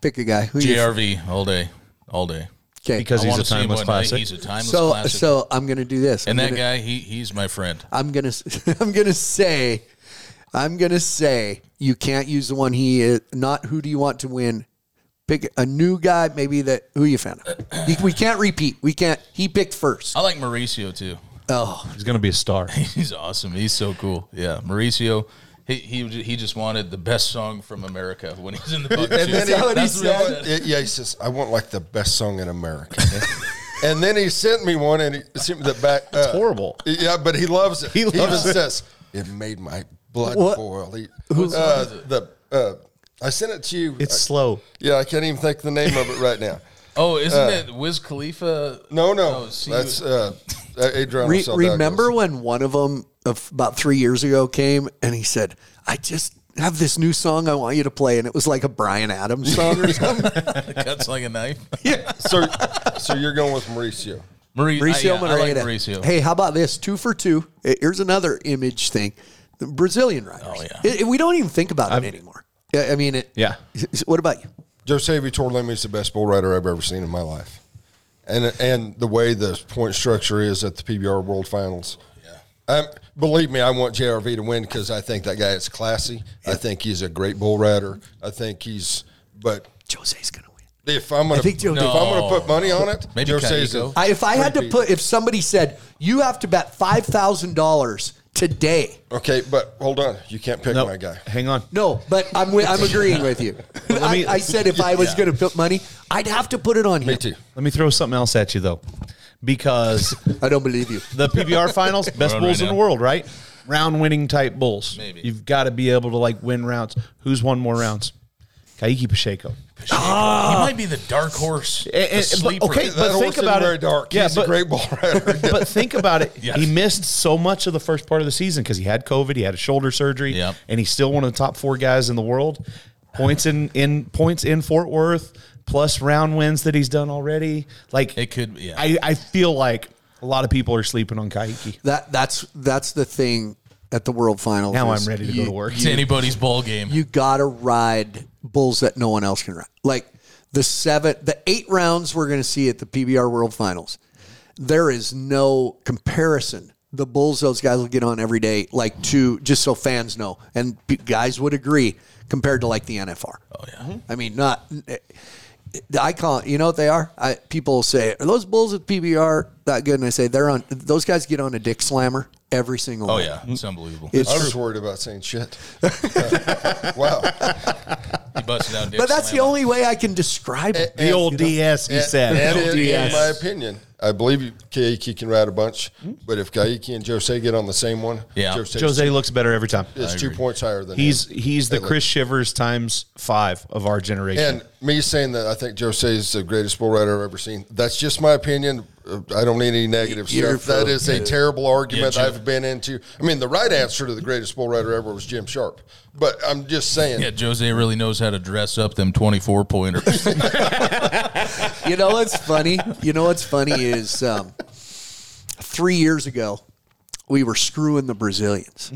Pick a guy. Who you- JRV all day, all day. Okay. Because I he's wanna a see him timeless win. classic. He's a timeless so classic. so I'm going to do this. and I'm that gonna, guy, he he's my friend. I'm going to I'm going to say I'm going to say you can't use the one he is not who do you want to win? Pick a new guy maybe that who you fan of. You- we can't repeat. We can't he picked first. I like Mauricio too. Oh, He's going to be a star. He's awesome. He's so cool. Yeah, Mauricio. He, he he just wanted the best song from America when he's in the bucket. And then he, what That's what he said? said. yeah, he says, I want like the best song in America. and then he sent me one and he sent me the back. Uh, horrible. Yeah, but he loves it. He He, loves even it. says, it made my blood What? boil. He, What uh, song is it? the, uh, I sent it to you. It's I- slow. yeah, I can't even think the name of it right now. Oh, isn't it Wiz Khalifa? No, no, Oh, see that's uh, Adriano Re- Saldaña. remember when one of them of about three years ago came and he said, "I just have this new song I want you to play," and it was like a Bryan Adams song or something. cuts like a knife. Yeah. So, so you're going with Mauricio. Mauricio, Mauricio I, yeah, I like Mauricio. Hey, how about this? Two for two. Here's another image thing. The Brazilian riders. Oh, yeah. It- it- we don't even think about it anymore. Yeah, I mean, it, Yeah. What about you? Jose Vitor Leme is the best bull rider I've ever seen in my life, and and the way the point structure is at the PBR World Finals. Yeah, um, believe me, I want JRV to win because I think that guy is classy. I think he's a great bull rider. I think he's, but Jose's gonna win. if I'm gonna think Joe- if I'm gonna put money on it, Maybe Jose's Caico. a- I, if I had to put, if somebody said you have to bet five thousand dollars today. okay, but hold on, you can't pick No, my guy. hang on. No, but I'm wi- I'm agreeing with you. I, I said if I was Yeah. going to put money, I'd have to put it on Me him. too. Let me throw something else at you, though, because I don't believe you. the PBR finals, best on bulls right in the world, right? Round winning type bulls. Maybe. You've got to be able to like win rounds. Who's won more rounds? Kaiki Pacheco. He might be ah. the dark horse. And- the but- sleeper. okay, That but horse think isn't about it. very dark. Yeah, he's but- a great bull rider. but think about it. Yes. He missed so much of the first part of the season because he had COVID, he had a shoulder surgery, Yep. and he's still one of the top four guys in the world. Points in in points in Fort Worth, plus round wins that he's done already. Like It could- yeah. I, I feel like a lot of people are sleeping on Kaiki. That that's that's the thing at the World Finals. Now is I'm ready to you- go to work. it's anybody's ball game. You got to ride bulls that no one else can ride. Like the seven, the eight rounds we're going to see at the PBR World Finals. There is no comparison. The bulls those guys will get on every day, like to just so fans know, and p- guys would agree compared to like the NFR. oh yeah. I mean, not. Eh, I call it, you know what they are? I, people say, are those bulls at PBR that good? And I say, they're on, those guys get on a dick slammer every single Oh one. yeah. It's unbelievable. It's I true. was worried about saying shit. wow. he busted down. Dick But that's the only way I can describe it. The old DS, he said. and Oh, in, in my opinion, I believe you- Kaiki can ride a bunch, but if Kaiki and Jose get on the same one, Yeah. Jose's Jose looks better every time. is two points higher than He's him. he's the Chris Shivers times five of our generation. And me saying that I think Jose is the greatest bull rider I've ever seen. That's just my opinion. Uh, I don't need any negative You're stuff. That full- is a terrible argument Yeah, Jim- I've been into. I mean, the right answer to the greatest bull rider ever was Jim Sharp. But I'm just saying. Yeah, Jose really knows how to dress up them twenty-four pointers. You know what's funny? You know what's funny is um, three years ago, we were screwing the Brazilians.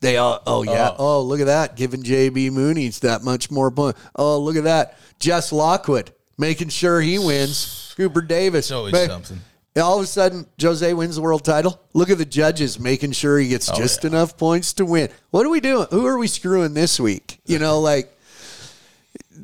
They all, oh yeah, oh. look at that, giving JB Mooney's that much more point. Oh look at that, Jess Lockwood making sure he wins. Cooper Davis, It's always Ma- something. All of a sudden, Jose wins the world title. Look at the judges making sure he gets just yeah. enough points to win. What are we doing? Who are we screwing this week? You know, like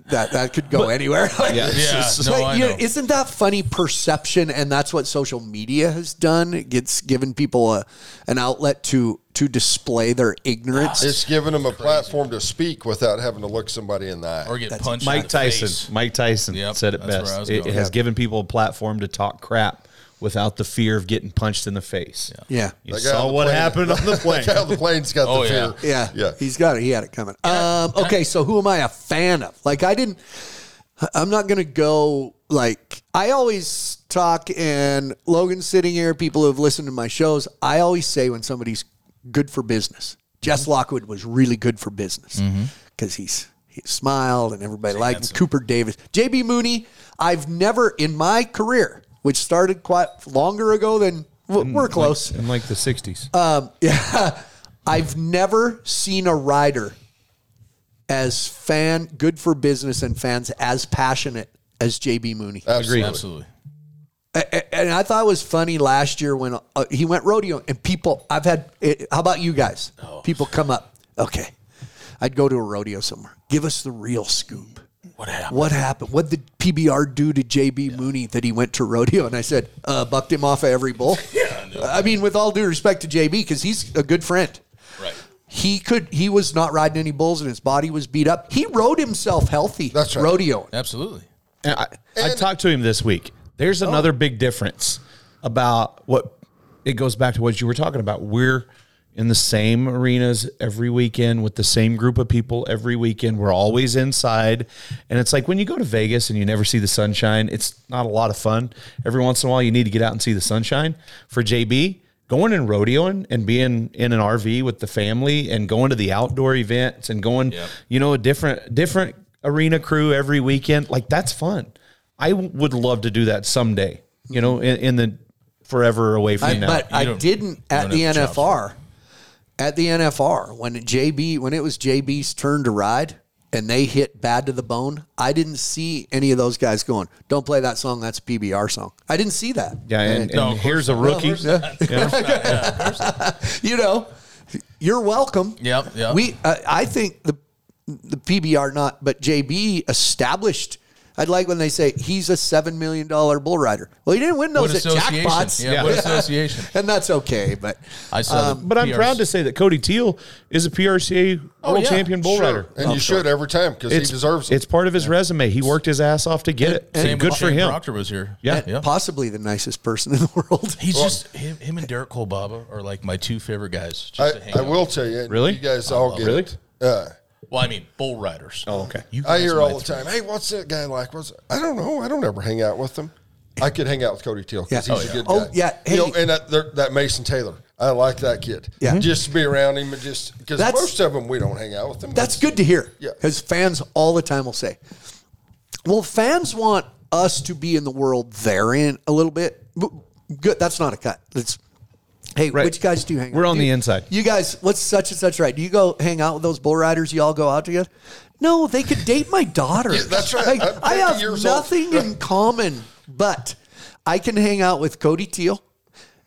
that. That could go anywhere. Like, Yeah. yeah, no, but, I you know. know, isn't that funny perception? And that's what social media has done. It gets given people a, an outlet to to display their ignorance. It's giving them a platform to speak without having to look somebody in the eye. or get punched. in Mike the Tyson. face. Mike Tyson Yep, said it that's where I best. was It, has Yep. given people a platform to talk crap without the fear of getting punched in the face. yeah. yeah. You That saw what plane- happened on the plane. That guy on the plane's got Oh, the yeah. fear. Yeah, Yeah. He's got it. He had it coming. Um, okay, so who am I a fan of? Like I didn't. I'm not going to go like I always talk, and Logan's sitting here. People who have listened to my shows, I always say when somebody's good for business. Jess Lockwood was really good for business because he's he smiled and everybody liked him. Cooper Davis, JB Mooney. I've never in my career, which started quite longer ago than w- we're close. in like the '60s. Um, yeah, I've never seen a rider as fan good for business and fans as passionate as JB Mooney. Absolutely. Absolutely. A- a- And I thought it was funny last year when uh, he went rodeo and people. I've had. eh, How about you guys? People come up. Okay, I'd go to a rodeo somewhere. Give us the real scoop. What happened? What happened? What did PBR do to JB Mooney that he went to rodeo? And I said, uh, bucked him off of every bull. yeah, I mean, with all due respect to JB, because he's a good friend. Right. He could. He was not riding any bulls, and his body was beat up. He rode himself healthy. That's right. Rodeo. Absolutely. And I, I talked to him this week. There's Oh. another big difference about what it goes back to what you were talking about. We're in the same arenas every weekend with the same group of people every weekend. We're always inside. And it's like when you go to Vegas and you never see the sunshine, it's not a lot of fun. Every once in a while, you need to get out and see the sunshine. For JB, going and rodeoing and being in an RV with the family and going to the outdoor events and going, Yep. you know, a different, different arena crew every weekend, like that's fun. I w- would love to do that someday, you know, in, in the forever away from I, now. but I didn't at the have the NFR. At the NFR, when JB, when it was JB's turn to ride, and they hit bad to the bone, I didn't see any of those guys going, "Don't play that song. That's a PBR song." I didn't see that. yeah, and, No, and of here's a rookie. you know, you're welcome. Yep, yep. We, uh, I think the the PBR not, but JB established. I'd like when they say he's a seven million dollar bull rider. Well, he didn't win What those at association? jackpots, Yeah, what association? and that's okay. But I saw the But I'm PRs. proud to say that Cody Teel is a PRCA world yeah, champion bull Sure. rider. And you should every time because he deserves it. it's part of his resume. He worked his ass off to get it. and- And good with for Shane him. Proctor was here. Yeah. yeah. possibly the nicest person in the world. He's just him, him and Derek Kolbaba are like my two favorite guys. Just I, to hang I will tell you. and Really? You guys all get Really? it. Uh, Well, I mean, bull riders. Oh, okay. You I hear all the three. time, hey, what's that guy like? What's I don't know. I don't ever hang out with them. I could hang out with Cody Teel because Yeah. he's Oh, a good oh, guy. Oh, yeah. You know, and that, that Mason Taylor, I like that kid. Yeah. Mm-hmm. Just to be around him and just because most of them we don't hang out with them. That's good to hear. Yeah. Because fans all the time will say, well, fans want us to be in the world they're in a little bit. Good. That's not a cut. That's, hey, Right. which guys do you hang We're out on the you- inside. You guys, what's such and such right? Do you go hang out with those bull riders? You all go out together? No, they could date my daughter. Yeah, that's right. Like, I 50 have old. nothing in common, but I can hang out with Cody Teel.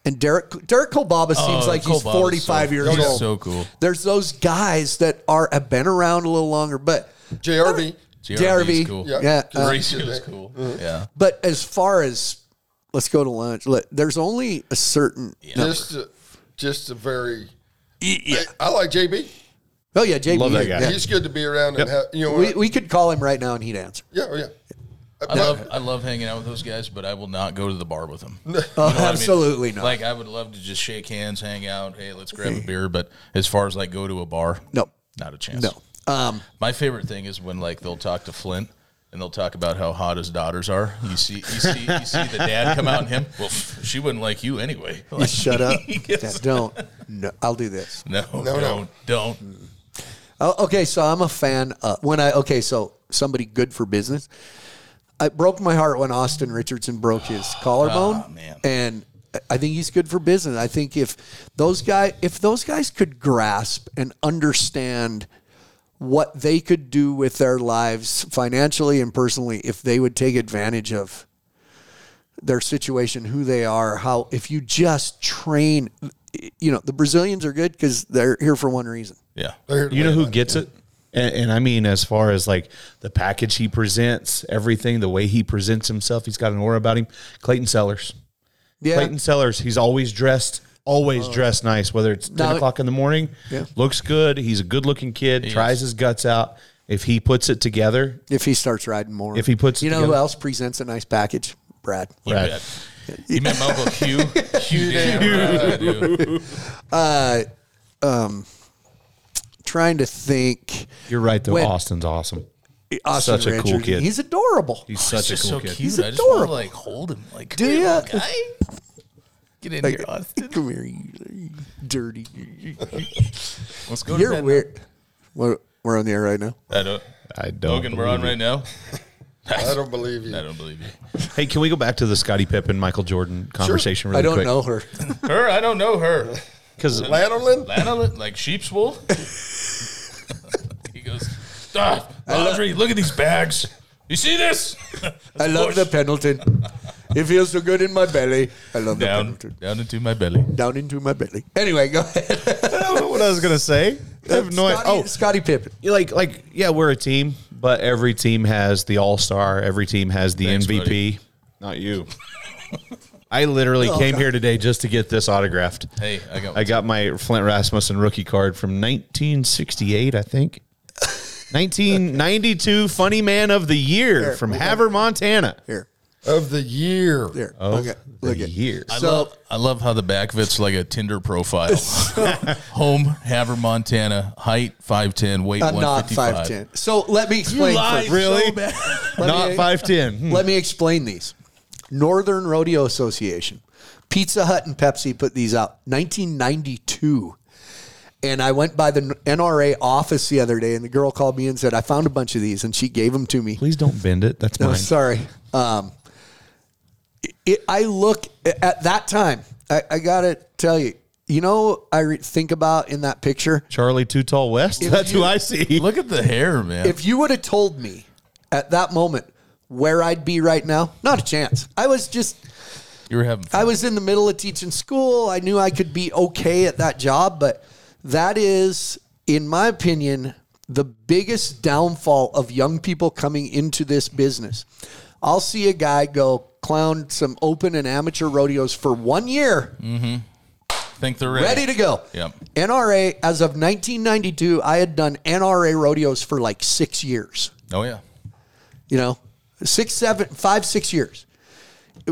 And Derek Derek Kolbaba seems Oh, like he's Kolbaba's 45 so- years he's old. so cool. There's those guys that are have been around a little longer, but JRV. JRV, cool. Yeah. yeah. uh, cool. Yeah. but as far as let's go to lunch, let, there's only a certain. Just, a, just a very. Yeah. I like JB. Oh yeah, JB. Love that guy. yeah. He's good to be around and have, you know. We, we could call him right now and he'd answer. yeah, oh, yeah. I love I love hanging out with those guys, but I will not go to the bar with them. Oh, You know what I mean? absolutely not. Like I would love to just shake hands, hang out. Hey, let's grab a beer. But as far as like go to a bar, no, not a chance. no. Um, My favorite thing is when like they'll talk to Flint and they'll talk about how hot his daughters are. You see, you see, you see the dad come out and him. Well, she wouldn't like you anyway. you shut up. Yes. Yeah, don't. No, I'll do this. No, no. don't, don't. Oh, okay, so I'm a fan. Of, when I okay, so somebody good for business. It broke my heart when Austin Richardson broke his collarbone, Oh, man. and I think he's good for business. I think if those guys, if those guys could grasp and understand what they could do with their lives financially and personally, if they would take advantage of their situation, who they are, how if you just train, you know, the Brazilians are good because they're here for one reason. Yeah. They're here to You know who gets it? And, and I mean, as far as like the package he presents, everything, the way he presents himself, he's got an aura about him. Clayton Sellers. Yeah, Clayton Sellers, he's always dressed, always oh. dressed nice, whether it's 10 Now- o'clock in the morning. Yeah. Looks good. He's a good looking kid, tries his guts out. If he puts it together, if he starts riding more. If he puts it you know who together. else presents a nice package? Brad. You Brad. bet. You met my uncle Hugh? Hugh, damn right I do. Uh, um, trying to think. you're right, though. When- Austin's awesome. Austin Such a cool Rancher. kid. He's adorable. He's such a He's cool so kid. cute. He's I just want to adorable. like hold him. Like, Do come here, ya? little guy. Get in here, Austin. Come here, you dirty. Let's go. to You're weird. We're, we're on the air right now. now. I don't. I don't. Logan, we're on believe right now. I don't believe you. I don't believe you. Hey, can we go back to the Scottie Pippen, Michael Jordan conversation really I don't quick? know her. Her, I don't know her. Because Lanolin? Lana, like sheep's wool. he goes, ah, Audrey, look at these bags. You see this? I love push. the Pendleton. It feels so good in my belly. I love the down, Pendleton. down into my belly. Down into my belly. Anyway, go ahead. I don't know what I was gonna say. I have no idea. Scotty, Oh, Scotty Pippen. you like like yeah, we're a team, but every team has the all star. Every team has the Thanks, MVP. buddy. Not you. I literally came here today just to get this autographed. Hey, I got. I got my Flint Rasmussen rookie card from 1968, I think. 1992 Funny Man of the Year from Havre, Montana. Here. Of the year. Here. Of okay. Look the at year. I So- love, I love how the back of it's like a Tinder profile. Home, Havre, Montana, height five ten, weight I'm one not 5'10. So let me explain. lied. Really? Let Not 5'10. Hmm. Let me explain these. Northern Rodeo Association, Pizza Hut and Pepsi put these out 1992. And I went by the NRA office the other day, and the girl called me and said, I found a bunch of these, and she gave them to me. Please don't bend it. That's No, mine. sorry. Um, it, I look at that time, I, I got to tell you, you know, I re- think about in that picture, Charlie Too Tall West. That's you- who I see. Look at the hair, man. if you would have told me at that moment where I'd be right now, not a chance. I was just you were having fun. I was in the middle of teaching school. I knew I could be okay at that job, but that is, in my opinion, the biggest downfall of young people coming into this business. I'll see a guy go clown some open and amateur rodeos for one year, mm-hmm. think they're ready. ready to go. Yep. NRA, as of 1992, I had done NRA rodeos for like six years Oh yeah. you know, six, seven, five, six years.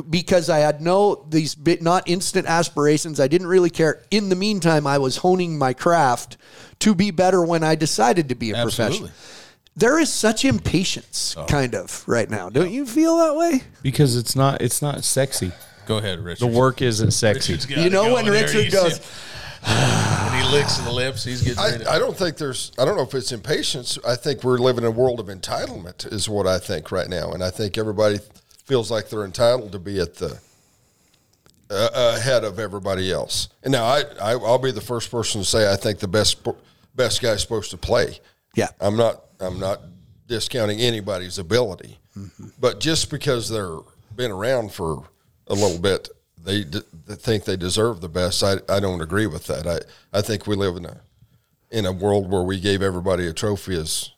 Because I had no these bit not instant aspirations. I didn't really care. In the meantime, I was honing my craft to be better when I decided to be a Absolutely. professional. There is such impatience, kind of, right now. Don't you feel that way? Because it's not it's not sexy. Go ahead, Richard. The work isn't sexy. You it know when going there. Richard You goes, and he licks the lips. He's getting ready. I, I don't think there's. I don't know if it's impatience. I think we're living in a world of entitlement, is what I think right now, and I think everybody feels like they're entitled to be at the uh, ahead of everybody else. And now I, I I'll be the first person to say I think the best best guy's supposed to play. Yeah. I'm not. I'm not discounting anybody's ability, but just because they're been around for a little bit, they, d- they think they deserve the best. I, I don't agree with that. I, I think we live in a in a world where we gave everybody a trophy as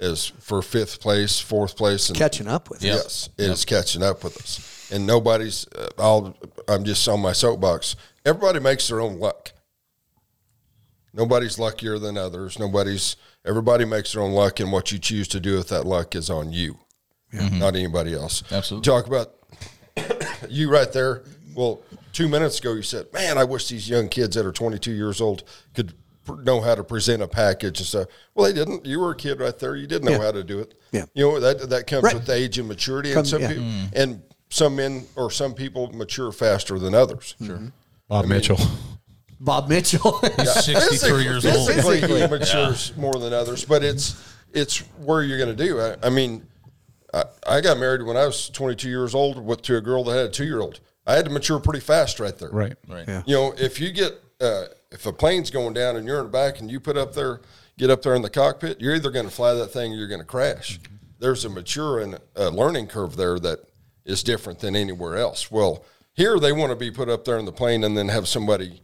as for fifth place, fourth place, and catching up with Yeah. it. Yes, it is catching up with us, and nobody's. Uh, I'll. I'm just on my soapbox. Everybody makes their own luck. Nobody's luckier than others. Nobody's. Everybody makes their own luck, and what you choose to do with that luck is on you, not anybody else. Absolutely. Talk about you right there. Well, two minutes ago, you said, "Man, I wish these young kids that are 22 years old could pr- know how to present a package and stuff." Well, they didn't. You were a kid right there. You didn't know Yeah. how to do it. Yeah. You know that that comes Right. with age and maturity, Comes- and some yeah. people, mm. and some men or some people mature faster than others. Sure. Mm-hmm. Bob Mitchell. Bob Mitchell. He's 63 years old. Physically, he matures more than others, but it's it's where you're going to do. I, I mean, I, I got married when I was 22 years old with to a girl that had a two year old. I had to mature pretty fast right there. Right. Right. Yeah. You know, if you get uh, if a plane's going down and you're in the back and you put up there, get up there in the cockpit, you're either going to fly that thing or you're going to crash. There's a mature and a learning curve there that is different than anywhere else. Well, here they want to be put up there in the plane and then have somebody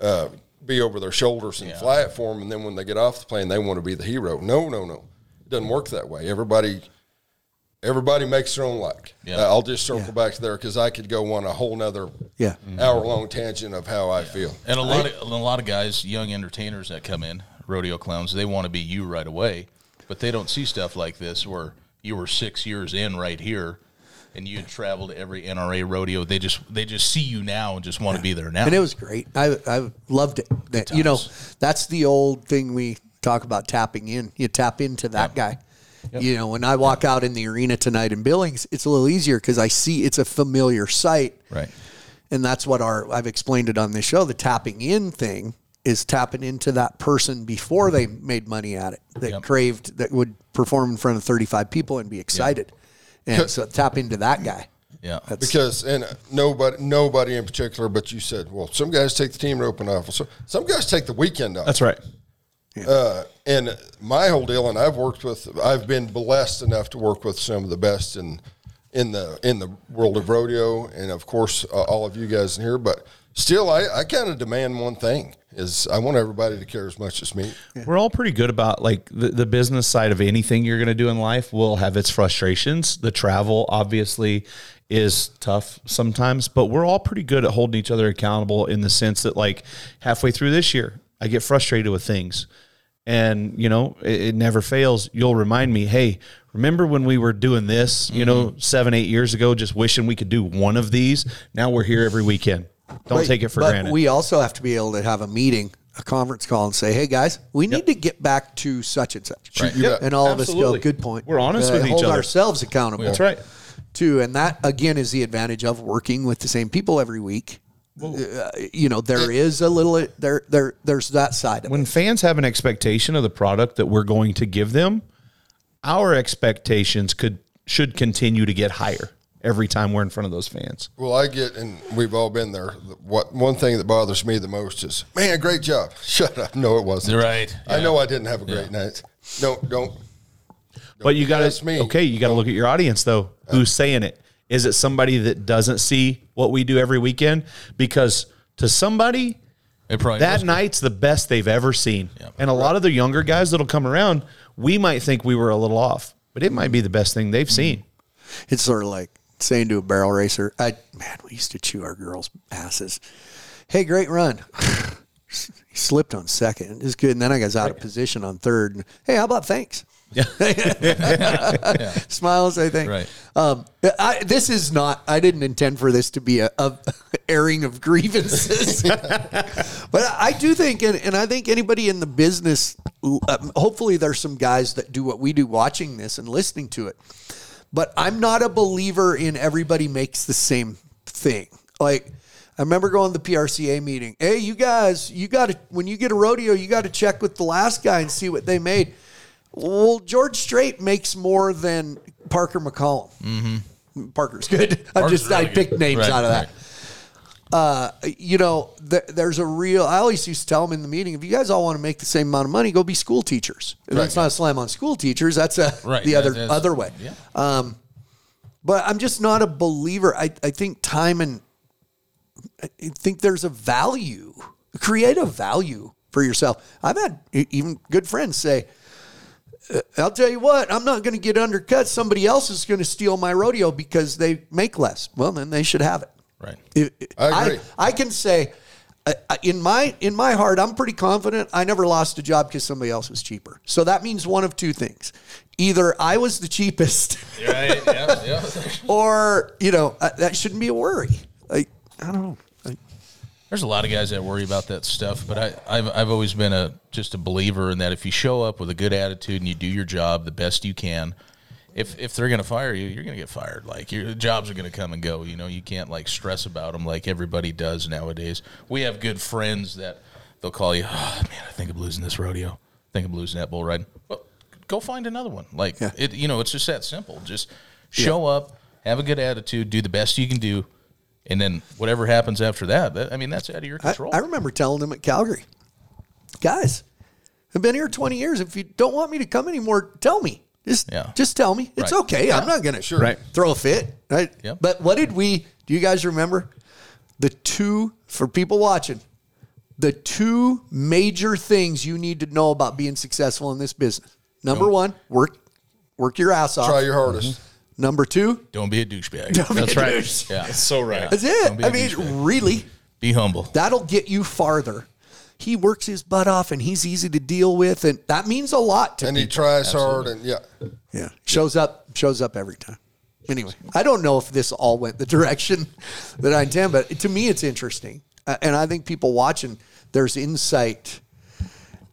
uh, be over their shoulders and fly it for them, and then when they get off the plane, they want to be the hero. No, no, no, it doesn't work that way. Everybody. Everybody makes their own luck. Yeah. Uh, I'll just circle back to there because I could go on a whole nother yeah. hour long tangent of how I feel. And a lot of a lot of guys, young entertainers that come in, rodeo clowns, they want to be you right away, but they don't see stuff like this where you were six years in right here, and you had traveled to every NRA rodeo. They just they just see you now and just want to be there now. And it was great. I I loved it. That, you know, that's the old thing we talk about tapping in. You tap into that guy. You know, when I walk out in the arena tonight in Billings, it's a little easier because I see it's a familiar sight. Right. And that's what our I've explained it on this show. The tapping in thing is tapping into that person before they made money at it, that Yep. craved that would perform in front of 35 people and be excited. And so tap into that guy. Yeah. That's, Because and nobody nobody in particular, but you said, well, some guys take the team roping off. So some guys take the weekend off. That's right. Uh, and my whole deal, and I've worked with, I've been blessed enough to work with some of the best in in the in the world of rodeo, and of course, uh, all of you guys in here. But still, I, I kind of demand one thing: is I want everybody to care as much as me. We're all pretty good about like the, the business side of anything you're going to do in life will have its frustrations. The travel obviously is tough sometimes, but we're all pretty good at holding each other accountable in the sense that like halfway through this year, I get frustrated with things. And you know, it, it never fails. You'll remind me, hey, remember when we were doing this, you know, mm-hmm. seven, eight years ago, just wishing we could do one of these. Now we're here every weekend. Don't But- take it for but granted. We also have to be able to have a meeting, a conference call, and say, "Hey guys, we need to get back to such and such." Right. you bet. And all of us go, "Good point." We're honest Uh, with each hold other. ourselves accountable. That's right. Too, and that again is the advantage of working with the same people every week. Uh, you know, there is a little there there there's that side of when it. fans have an expectation of the product that we're going to give them, our expectations could should continue to get higher every time we're in front of those fans. Well, I get, and we've all been there. What one thing that bothers me the most is, man, great job. Shut up. No, it wasn't. Right. I know I didn't have a great night. No, don't. But you got That's to me. okay, you got to look at your audience though. Who's saying it? Is it somebody that doesn't see what we do every weekend? Because to somebody, It probably that was- night's the best they've ever seen. Yep. And a lot of the younger guys that'll come around, we might think we were a little off, but it might be the best thing they've seen. It's sort of like saying to a barrel racer, "I man, we used to chew our girls' asses." Hey, great run. he slipped on second. It's good, and then I got out of position on third. And, hey, how about thanks? Smiles, I think. Right. Um, I, this is not. I didn't intend for this to be a, a airing of grievances, but I do think, and, and I think anybody in the business, um, hopefully, there's some guys that do what we do, watching this and listening to it. But I'm not a believer in everybody makes the same thing. Like. I remember going to the PRCA meeting. Hey, you guys, you got to when you get a rodeo, you got to check with the last guy and see what they made. Well, George Strait makes more than Parker McCollum. Mm-hmm. Parker's good. I just I picked names Right, out of that. right. Uh, you know, th- there's a real. I always used to tell them in the meeting, if you guys all want to make the same amount of money, go be school teachers. And that's not a slam on school teachers. That's a Right, the that other is- other way. yeah. Um, But I'm just not a believer. I, I think time and I think there's a value, create a value for yourself. I've had even good friends say, "Uh, I'll tell you what, I'm not going to get undercut. Somebody else is going to steal my rodeo because they make less. Well, then they should have it. Right. If- I agree. I, I can say, uh, in my in my heart, I'm pretty confident. I never lost a job because somebody else was cheaper. So that means one of two things: either I was the cheapest, Right. Yeah. Yeah. or you know uh, that shouldn't be a worry. Like I don't know. Like, There's a lot of guys that worry about that stuff, but I, I've I've always been a just a believer in that if you show up with a good attitude and you do your job the best you can, if if they're gonna fire you, you're gonna get fired. Like your jobs are gonna come and go. You know, you can't like stress about them like everybody does nowadays. We have good friends that they'll call you. Oh, man, I think I'm losing this rodeo. I think I'm losing that bull riding. Well, go find another one. Like Yeah. it, you know, it's just that simple. Just show up, have a good attitude, do the best you can do. And then whatever happens after that, that I mean, that's out of your I, control. I remember telling them at Calgary, guys, I've been here 20 years. If you don't want me to come anymore, tell me. Just, Yeah. just tell me. It's Right. okay. I'm not going to Right. throw a fit. Right. Yep. But what did we, do you guys remember the two, for people watching, the two major things you need to know about being successful in this business? Number one, work, work your ass off. Try your hardest. Mm-hmm. Number two, Don't be a douchebag. Don't That's right. douche. Yeah. So right. that's it. I mean, douchebag. really. Be humble. that'll get you farther. He works his butt off and he's easy to deal with, and that means a lot to me And me. he tries hard, and yeah, Yeah, shows up, shows up every time. Anyway, I don't know if this all went the direction that I intend, but to me, it's interesting, Uh, and I think people watching, there's insight,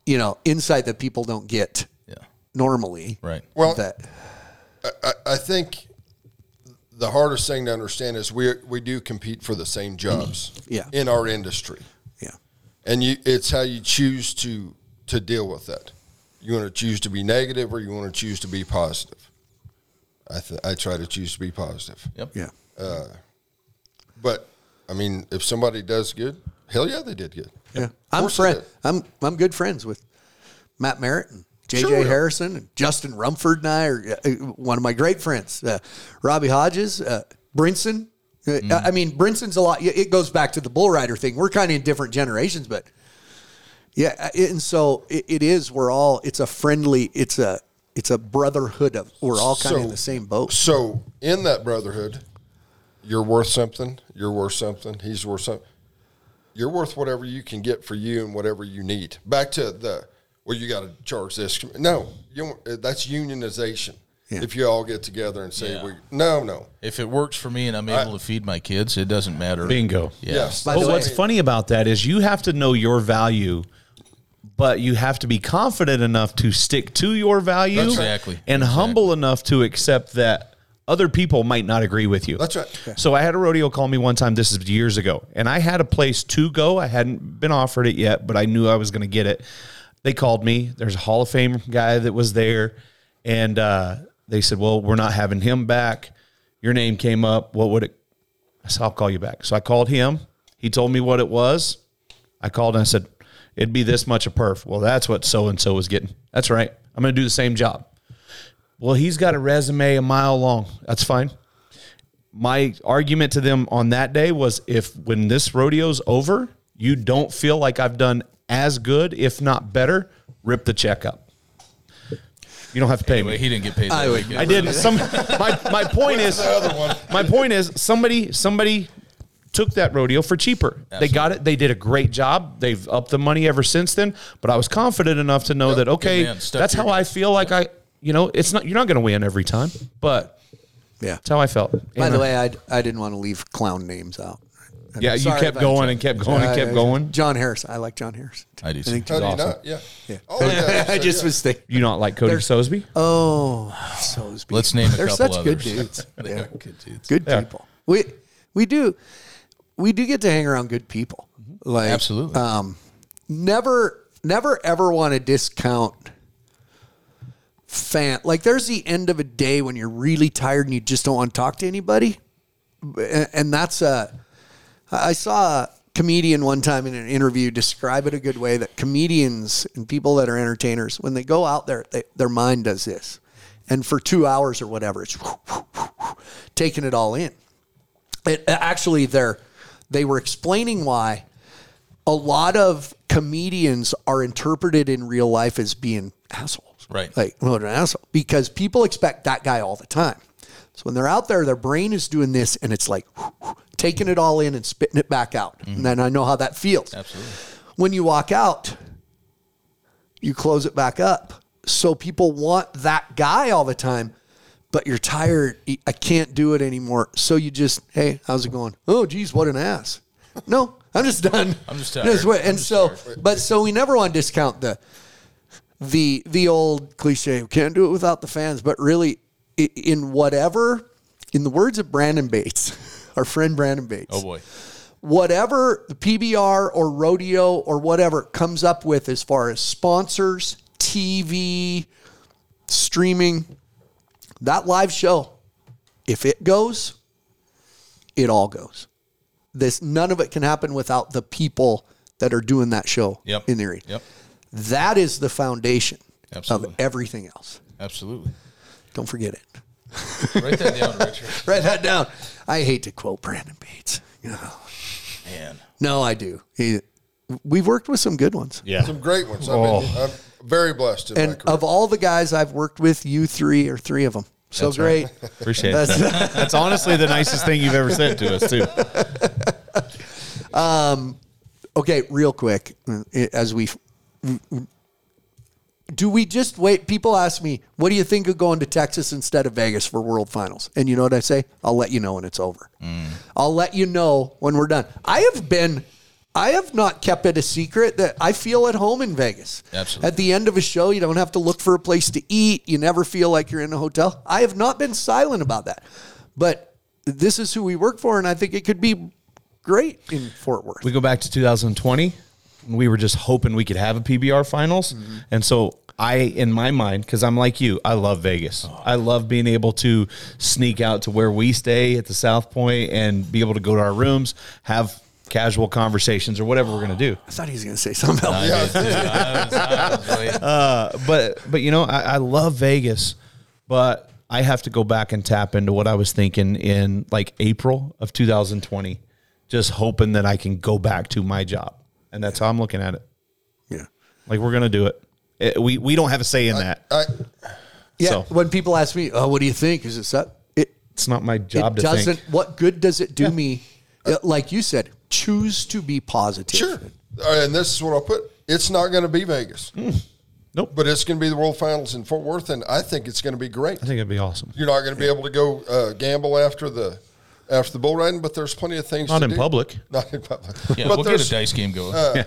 you know, insight that people don't get Yeah. normally. Right. Well, that I, I think the hardest thing to understand is we we do compete for the same jobs Yeah. in our industry, yeah. And you it's how you choose to to deal with that. You want to choose to be negative, or you want to choose to be positive. I th- I try to choose to be positive, Yep. Yeah. but I mean, if somebody does good, hell yeah, they did good. Yeah. Of I'm friend. I'm I'm good friends with Matt Merritt and JJ Sure. Harrison and Justin Rumford and I are uh, one of my great friends. Uh, Robbie Hodges, uh, Brinson. Mm. I mean, Brinson's a lot. It goes back to the bull rider thing. We're kind of in different generations, but yeah, and so it, it is. We're all. It's a friendly. It's a. It's a brotherhood of. We're all kind of in the same boat. So in that brotherhood, you're worth something. You're worth something. He's worth something. You're worth whatever you can get for you and whatever you need. Back to the well, you got to charge this. No, you that's unionization. Yeah. If you all get together and say Yeah. we no no If it works for me and I'm able to feed my kids, it doesn't matter. Bingo. Yeah. yes. But the way- what's funny about that is you have to know your value, but you have to be confident enough to stick to your value That's Exactly. and humble enough to accept that other people might not agree with you. That's right. So I had a rodeo call me one time. This is years ago, and I had a place to go. I hadn't been offered it yet, but I knew I was going to get it. They called me. There's a Hall of Fame guy that was there, and uh, they said, "Well, we're not having him back. Your name came up. What would it?" I said, "I'll call you back." So I called him. He told me what it was. I called and I said, "It'd be this much a perf." Well, that's what so and so was getting. That's right. I'm going to do the same job. Well, he's got a resume a mile long. That's fine. My argument to them on that day was if when this rodeo's over, you don't feel like I've done as good, if not better, rip the check up. You don't have to pay Anyway, me. he didn't get paid. I would- week. I did. Some my my point is my point is somebody somebody took that rodeo for cheaper. They got it. They did a great job. They've upped the money ever since then. But I was confident enough to know that okay, man. That's how I feel like I. You know, it's not you're not going to win every time, but Yeah. that's how I felt. By And, the way, I I didn't want to leave clown names out. I'm yeah, you sorry kept if I- going and kept going and kept going. John Harris. I like John Harris. I do too. think How he's do you awesome. not? Yeah. Yeah. Oh, yeah. I just was thinking. You not like Cody There's- Sosebee? Oh, so to. Let's name a They're couple such good others. dudes. They Yeah. are good dudes. Good Yeah. people. We we do we do get to hang around good people. Like Absolutely. Um, never never ever want to discount fan. Like there's the end of a day when you're really tired and you just don't want to talk to anybody, and, and that's a. I saw a comedian one time in an interview describe it a good way that comedians and people that are entertainers, when they go out there, they, their mind does this. And for two hours or whatever, it's taking it all in. It, actually, they're, they were explaining why a lot of comedians are interpreted in real life as being assholes. Right. Like, they're an asshole. Because people expect that guy all the time. So when they're out there, their brain is doing this and it's like taking it all in and spitting it back out. Mm-hmm. And then I know how that feels. Absolutely. When you walk out, you close it back up. So people want that guy all the time, but you're tired. I can't do it anymore. So you just, hey, how's it going? Oh, geez, what an ass. No, I'm just done. I'm just tired. I'm and so, but so we never want to discount the the the old cliche can't do it without the fans but really in whatever in the words of brandon bates our friend brandon bates Oh boy. whatever the pbr or rodeo or whatever comes up with as far as sponsors tv streaming that live show if it goes it all goes this none of it can happen without the people that are doing that show Yep. in the arena Yep. that is the foundation Absolutely. of everything else. Absolutely. Don't forget it. Write that down, Richard. Write that down. I hate to quote Brandon Bates. You know. Man. No, I do. He, we've worked with some good ones. Yeah. Some great ones. I Oh. mean, I'm very blessed in And career. of all the guys I've worked with, you three are three of them. So That's right. great. Appreciate it. That's- That's honestly the nicest thing you've ever said to us, too. Um, okay, real quick, uh, as we do, we just wait. People ask me, "What do you think of going to Texas instead of Vegas for World Finals?" And you know what I say? I'll let you know when it's over. Mm. I'll let you know when we're done. I have been I have not kept it a secret that I feel at home in Vegas. Absolutely. At the end of a show, you don't have to look for a place to eat. You never feel like you're in a hotel. I have not been silent about that. But this is who we work for, and I think it could be great in Fort Worth. we go back to 2020 we were just hoping we could have a pbr finals and so i in my mind because i'm like you i love vegas i love being able to sneak out to where we stay at the south point and be able to go to our rooms have casual conversations or whatever we're going to do I thought he was going to say something else. I did too. I was- I was waiting. Uh, but but you know I, I love Vegas, but I have to go back and tap into what I was thinking in like April of 2020, just hoping that I can go back to my job, and that's how I'm looking at it. Yeah. Like we're gonna do it. It- we we don't have a say in that. I, Yeah. So- When people ask me, oh, what do you think? Is it so? It, It's not my job it to doesn't, think. what good does it do me? Uh, Like you said, choose to be positive. sure. All right, and this is what I'll put. It's not going to be Vegas. Nope. But it's going to be the World Finals in Fort Worth, and I think it's going to be great. I think it'd be awesome. You're not going to be able to go uh, gamble after the after the bull riding, but there's plenty of things. Not to in do. public. Not in public. Yeah, but we'll get there's a dice game going. Uh,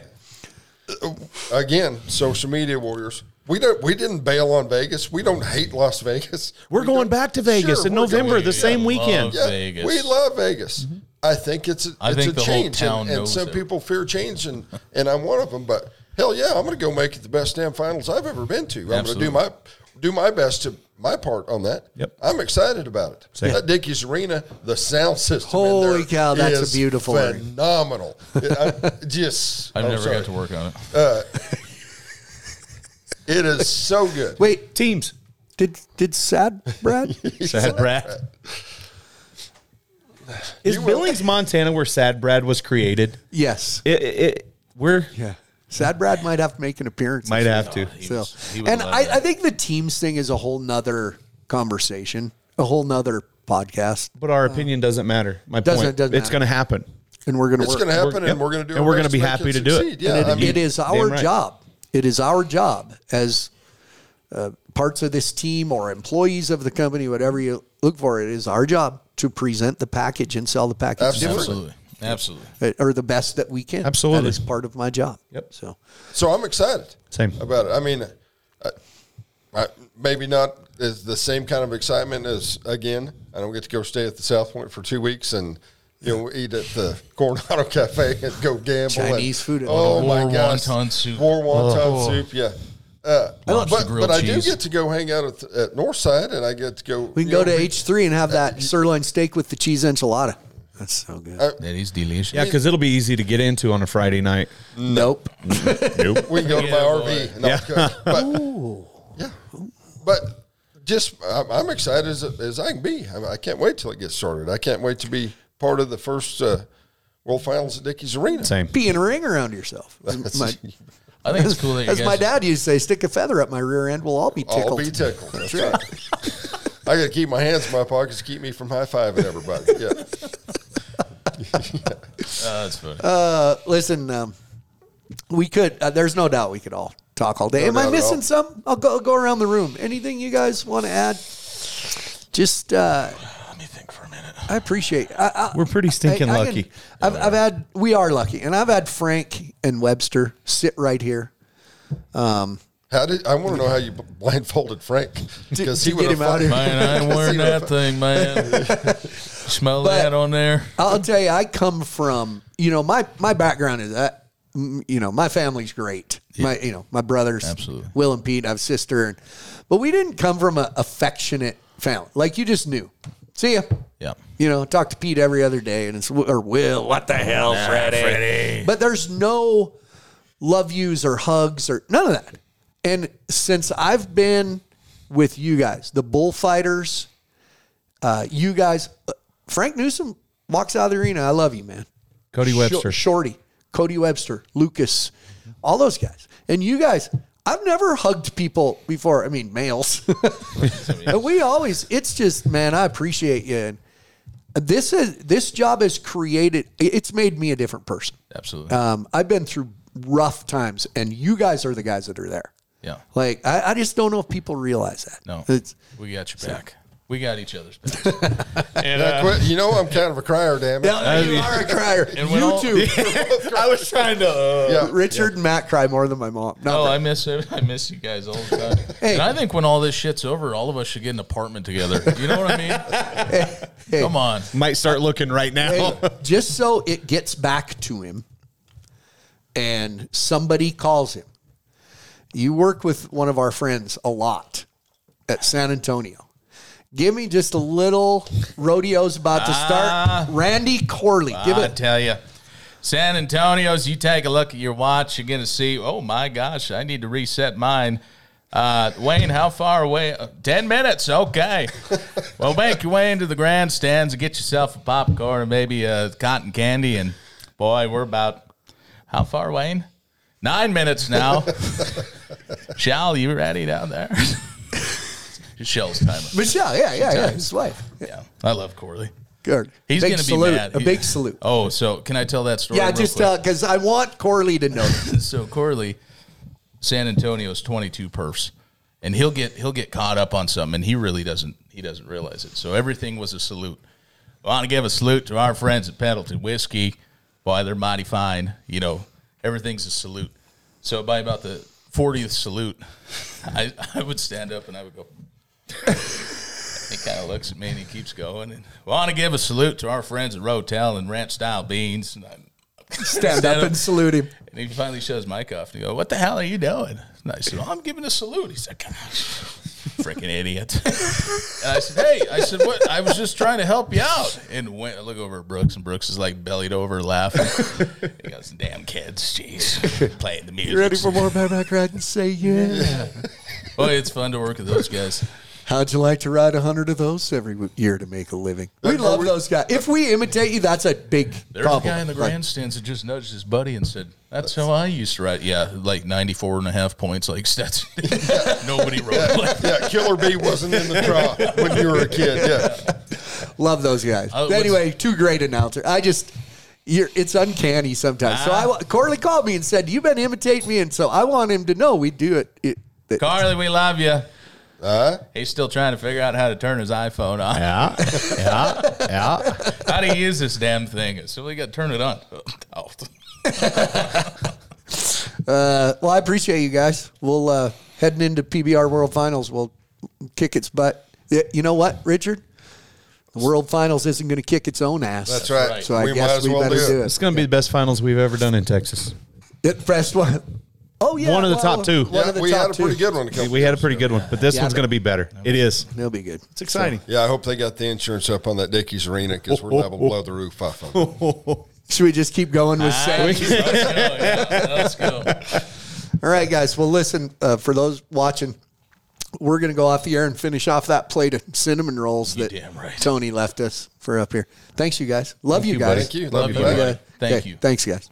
uh, again social media warriors. We don't. We didn't bail on Vegas. We don't hate Las Vegas. We're We going don't- back to Vegas Sure, in we're going- November, the Yeah, same love weekend. Yeah, Vegas. we love Vegas. Mm-hmm. I think it's a, I it's think a the whole change, town and, and some it. people fear change, and and I'm one of them. But hell yeah, I'm going to go make it the best damn finals I've ever been to. I'm going to do my do my best to my part on that. Yep. I'm excited about it. Same. That Dickies Arena, the sound system. Holy in there cow, that's a beautiful phenomenal. It- I- just I've never sorry. got to work on it. Uh, it is so good. Wait, Teams. did did sad Brad? Sad Brad. Is Billings, Montana, where Sad Brad was created? yes. It, it, it- we're Yeah. Sad Brad might have to make an appearance. might have to. He So, was- he would and love I, that. I think the teams thing is a whole nother conversation, a whole nother podcast, But our opinion doesn't matter. My Doesn't- point. doesn't it's matter. going to happen. and we're going to It's work. going to happen, We're- and yep. we're going to do. It. And our we're gonna best be make happy to do it. succeed. Yeah, and it, I mean, it is damn our right. job. It is our job as uh, parts of this team or employees of the company, whatever you look for. It is our job to present the package and sell the package Absolutely. Absolutely. Absolutely. Uh, or the best that we can. Absolutely. that is part of my job. Yep. So So I'm excited. Same. about it. I mean, I, I, maybe not as the same kind of excitement as again. I don't get to go stay at the South Point for two weeks and you know eat at the Coronado Cafe and go gamble. Chinese and, food. Oh War my gosh, wonton soup. War wonton Oh. soup. Yeah. Uh, Lobster but, grilled but I do get to go hang out at, at Northside, and I get to go. we can go know, to H three and have that sirloin steak with the cheese enchilada. That's so good. That is delicious. Yeah, because it'll be easy to get into on a Friday night. nope. Nope. We can go to Yeah, my boy. RV. No, but, yeah, but just I'm, I'm excited as, as I can be. I, I can't wait till it gets started. I can't wait to be part of the first uh, World Finals at Dickies Arena. Same. Be in a ring around yourself. My, I think it's cool that you as guys. my dad used to say, stick a feather up my rear end, we'll all be tickled. I'll be tickled. That's right. I got to keep my hands in my pockets to keep me from high fiving everybody. Yeah. That's funny. Uh, listen, um, we could. Uh, there's no doubt we could all talk all day. No Am I doubt at missing all. some? I'll go, I'll go around the room. Anything you guys want to add? Just, uh, Let me think for a minute. I appreciate. I, I, We're pretty stinking I- I lucky. can- I've, I've had. We are lucky, and I've had Frank and Webster sit right here. How did I want to know how you blindfolded Frank because he would get have him out here. Man, I ain't wearing that thing, man. Smell But- that on there? I'll tell you, I come from, you know, my my background is that, mm, you know, my family's great. My, you know, my brothers, Absolutely. Will and Pete, I have a sister, and, but we didn't come from a affectionate family. Like you just knew. See ya. Yeah. You know, talk to Pete every other day, and it's or Will. What the hell, Freddie? But there's no love yous or hugs or none of that. And since I've been with you guys, the bullfighters, uh, you guys, uh, Frank Newsom walks out of the arena. I love you, man. Cody Webster. Shorty, Cody Webster, Lucas, all those guys. And you guys, I've never hugged people before. I mean, males. and we always, it's just, man, I appreciate you. And this is this job has created. It's made me a different person. Absolutely. Um, I've been through rough times, and you guys are the guys that are there. Yeah. Like I, I just don't know if people realize that. No. It's, We got your back. We got each other's backs. And, uh, quit. You know I'm kind of a crier, damn it. Yeah, you are a crier. And you all- too. I was trying to. Uh, Yeah. Richard and Matt cry more than my mom. Not Oh, that- I miss. I miss you guys all the time. Hey. And I think when all this shit's over, all of us should get an apartment together. You know what I mean? hey, Come on. might start looking right now. hey, just so it gets back to him and somebody calls him. You work with one of our friends a lot at San Antonio. Give me just a little rodeos about to start. Randy Corley. Give it. I it. tell you, San Antonio's. You take a look at your watch, you're gonna see. Oh my gosh, I need to reset mine. Uh, Wayne, how far away? Uh, Ten minutes. Okay. well, make your way into the grandstands and get yourself a popcorn and maybe a cotton candy. And boy, we're about how far, Wayne? Nine minutes now. Shal, you ready down there? Michelle's time. Michelle, yeah, yeah, yeah, his wife. Yeah, I love Corley. Good. He's big gonna be salute, mad. A He- big salute. Oh, so can I tell that story? yeah, real just quick? Uh, tell because I want Corley to know. so Corley, San Antonio's twenty two perfs, and he'll get he'll get caught up on something, and he really doesn't he doesn't realize it. So everything was a salute. I want to give a salute to our friends at Pendleton Whiskey. Boy, they're mighty fine. You know, everything's a salute. So by about the fortieth salute, I I would stand up and I would go. He kind of looks at me and he keeps going. And want to give a salute to our friends at Rotel and Ranch Style Beans. And I, Stand up and salute him. and he finally shows Mike off and he goes, What the hell are you doing? And I said, well, I'm giving a salute. He said, Gosh, freaking idiot. and I said, Hey, I said, What? I was just trying to help you out. And went, I look over at Brooks, and Brooks is like bellied over laughing. he goes, Damn kids, jeez, playing the music. You ready for more bareback ride and say yeah. Boy, it's fun to work with those guys. How'd you like to ride a hundred of those every year to make a living? We Are love we- those guys. If we imitate you, that's a big There's problem. a guy in the Like, grandstands that just nudged his buddy and said, That's how I used to ride. Yeah, like 94 and a half points, like Stetson. Nobody rode like Yeah, Killer Bee wasn't in the draw when you were a kid. Yeah. love those guys. Uh, anyway, two great announcers. I just, you're, it's uncanny sometimes. So I, wa- Corley called me and said, "You've been imitating me," and so I want him to know we do it. it that- Corley, we love you. Uh, He's still trying to figure out how to turn his iPhone on. Yeah, yeah, yeah. How do you use this damn thing? So we got to turn it on. Oh. Uh, well, I appreciate you guys. We'll uh, heading into PBR World Finals. We'll kick its butt. You know what, Richard? The World Finals isn't going to kick its own ass. that's right. right. So I we might guess we well better do do it. It's going to be the best finals we've ever done in Texas. it. Best one. Oh yeah, One of the well, top two. One Yeah, of the we top had a pretty two. good one. a couple We had a pretty ago. good one, but this Yeah, one's going to be better. It is. It'll be good. It's exciting. Yeah, I hope they got the insurance up on that Dickies Arena because we're liable to blow the roof off of them. Should we just keep going with saying? Let's go. Let's go. All right, guys. Well, listen, uh, for those watching, we're going to go off the air and finish off that plate of cinnamon rolls that right. Tony left us for up here. Thanks, you guys. Love you, you, guys. buddy. Thank you. Love Love you, you. buddy. Thank Okay, you. Thanks, guys.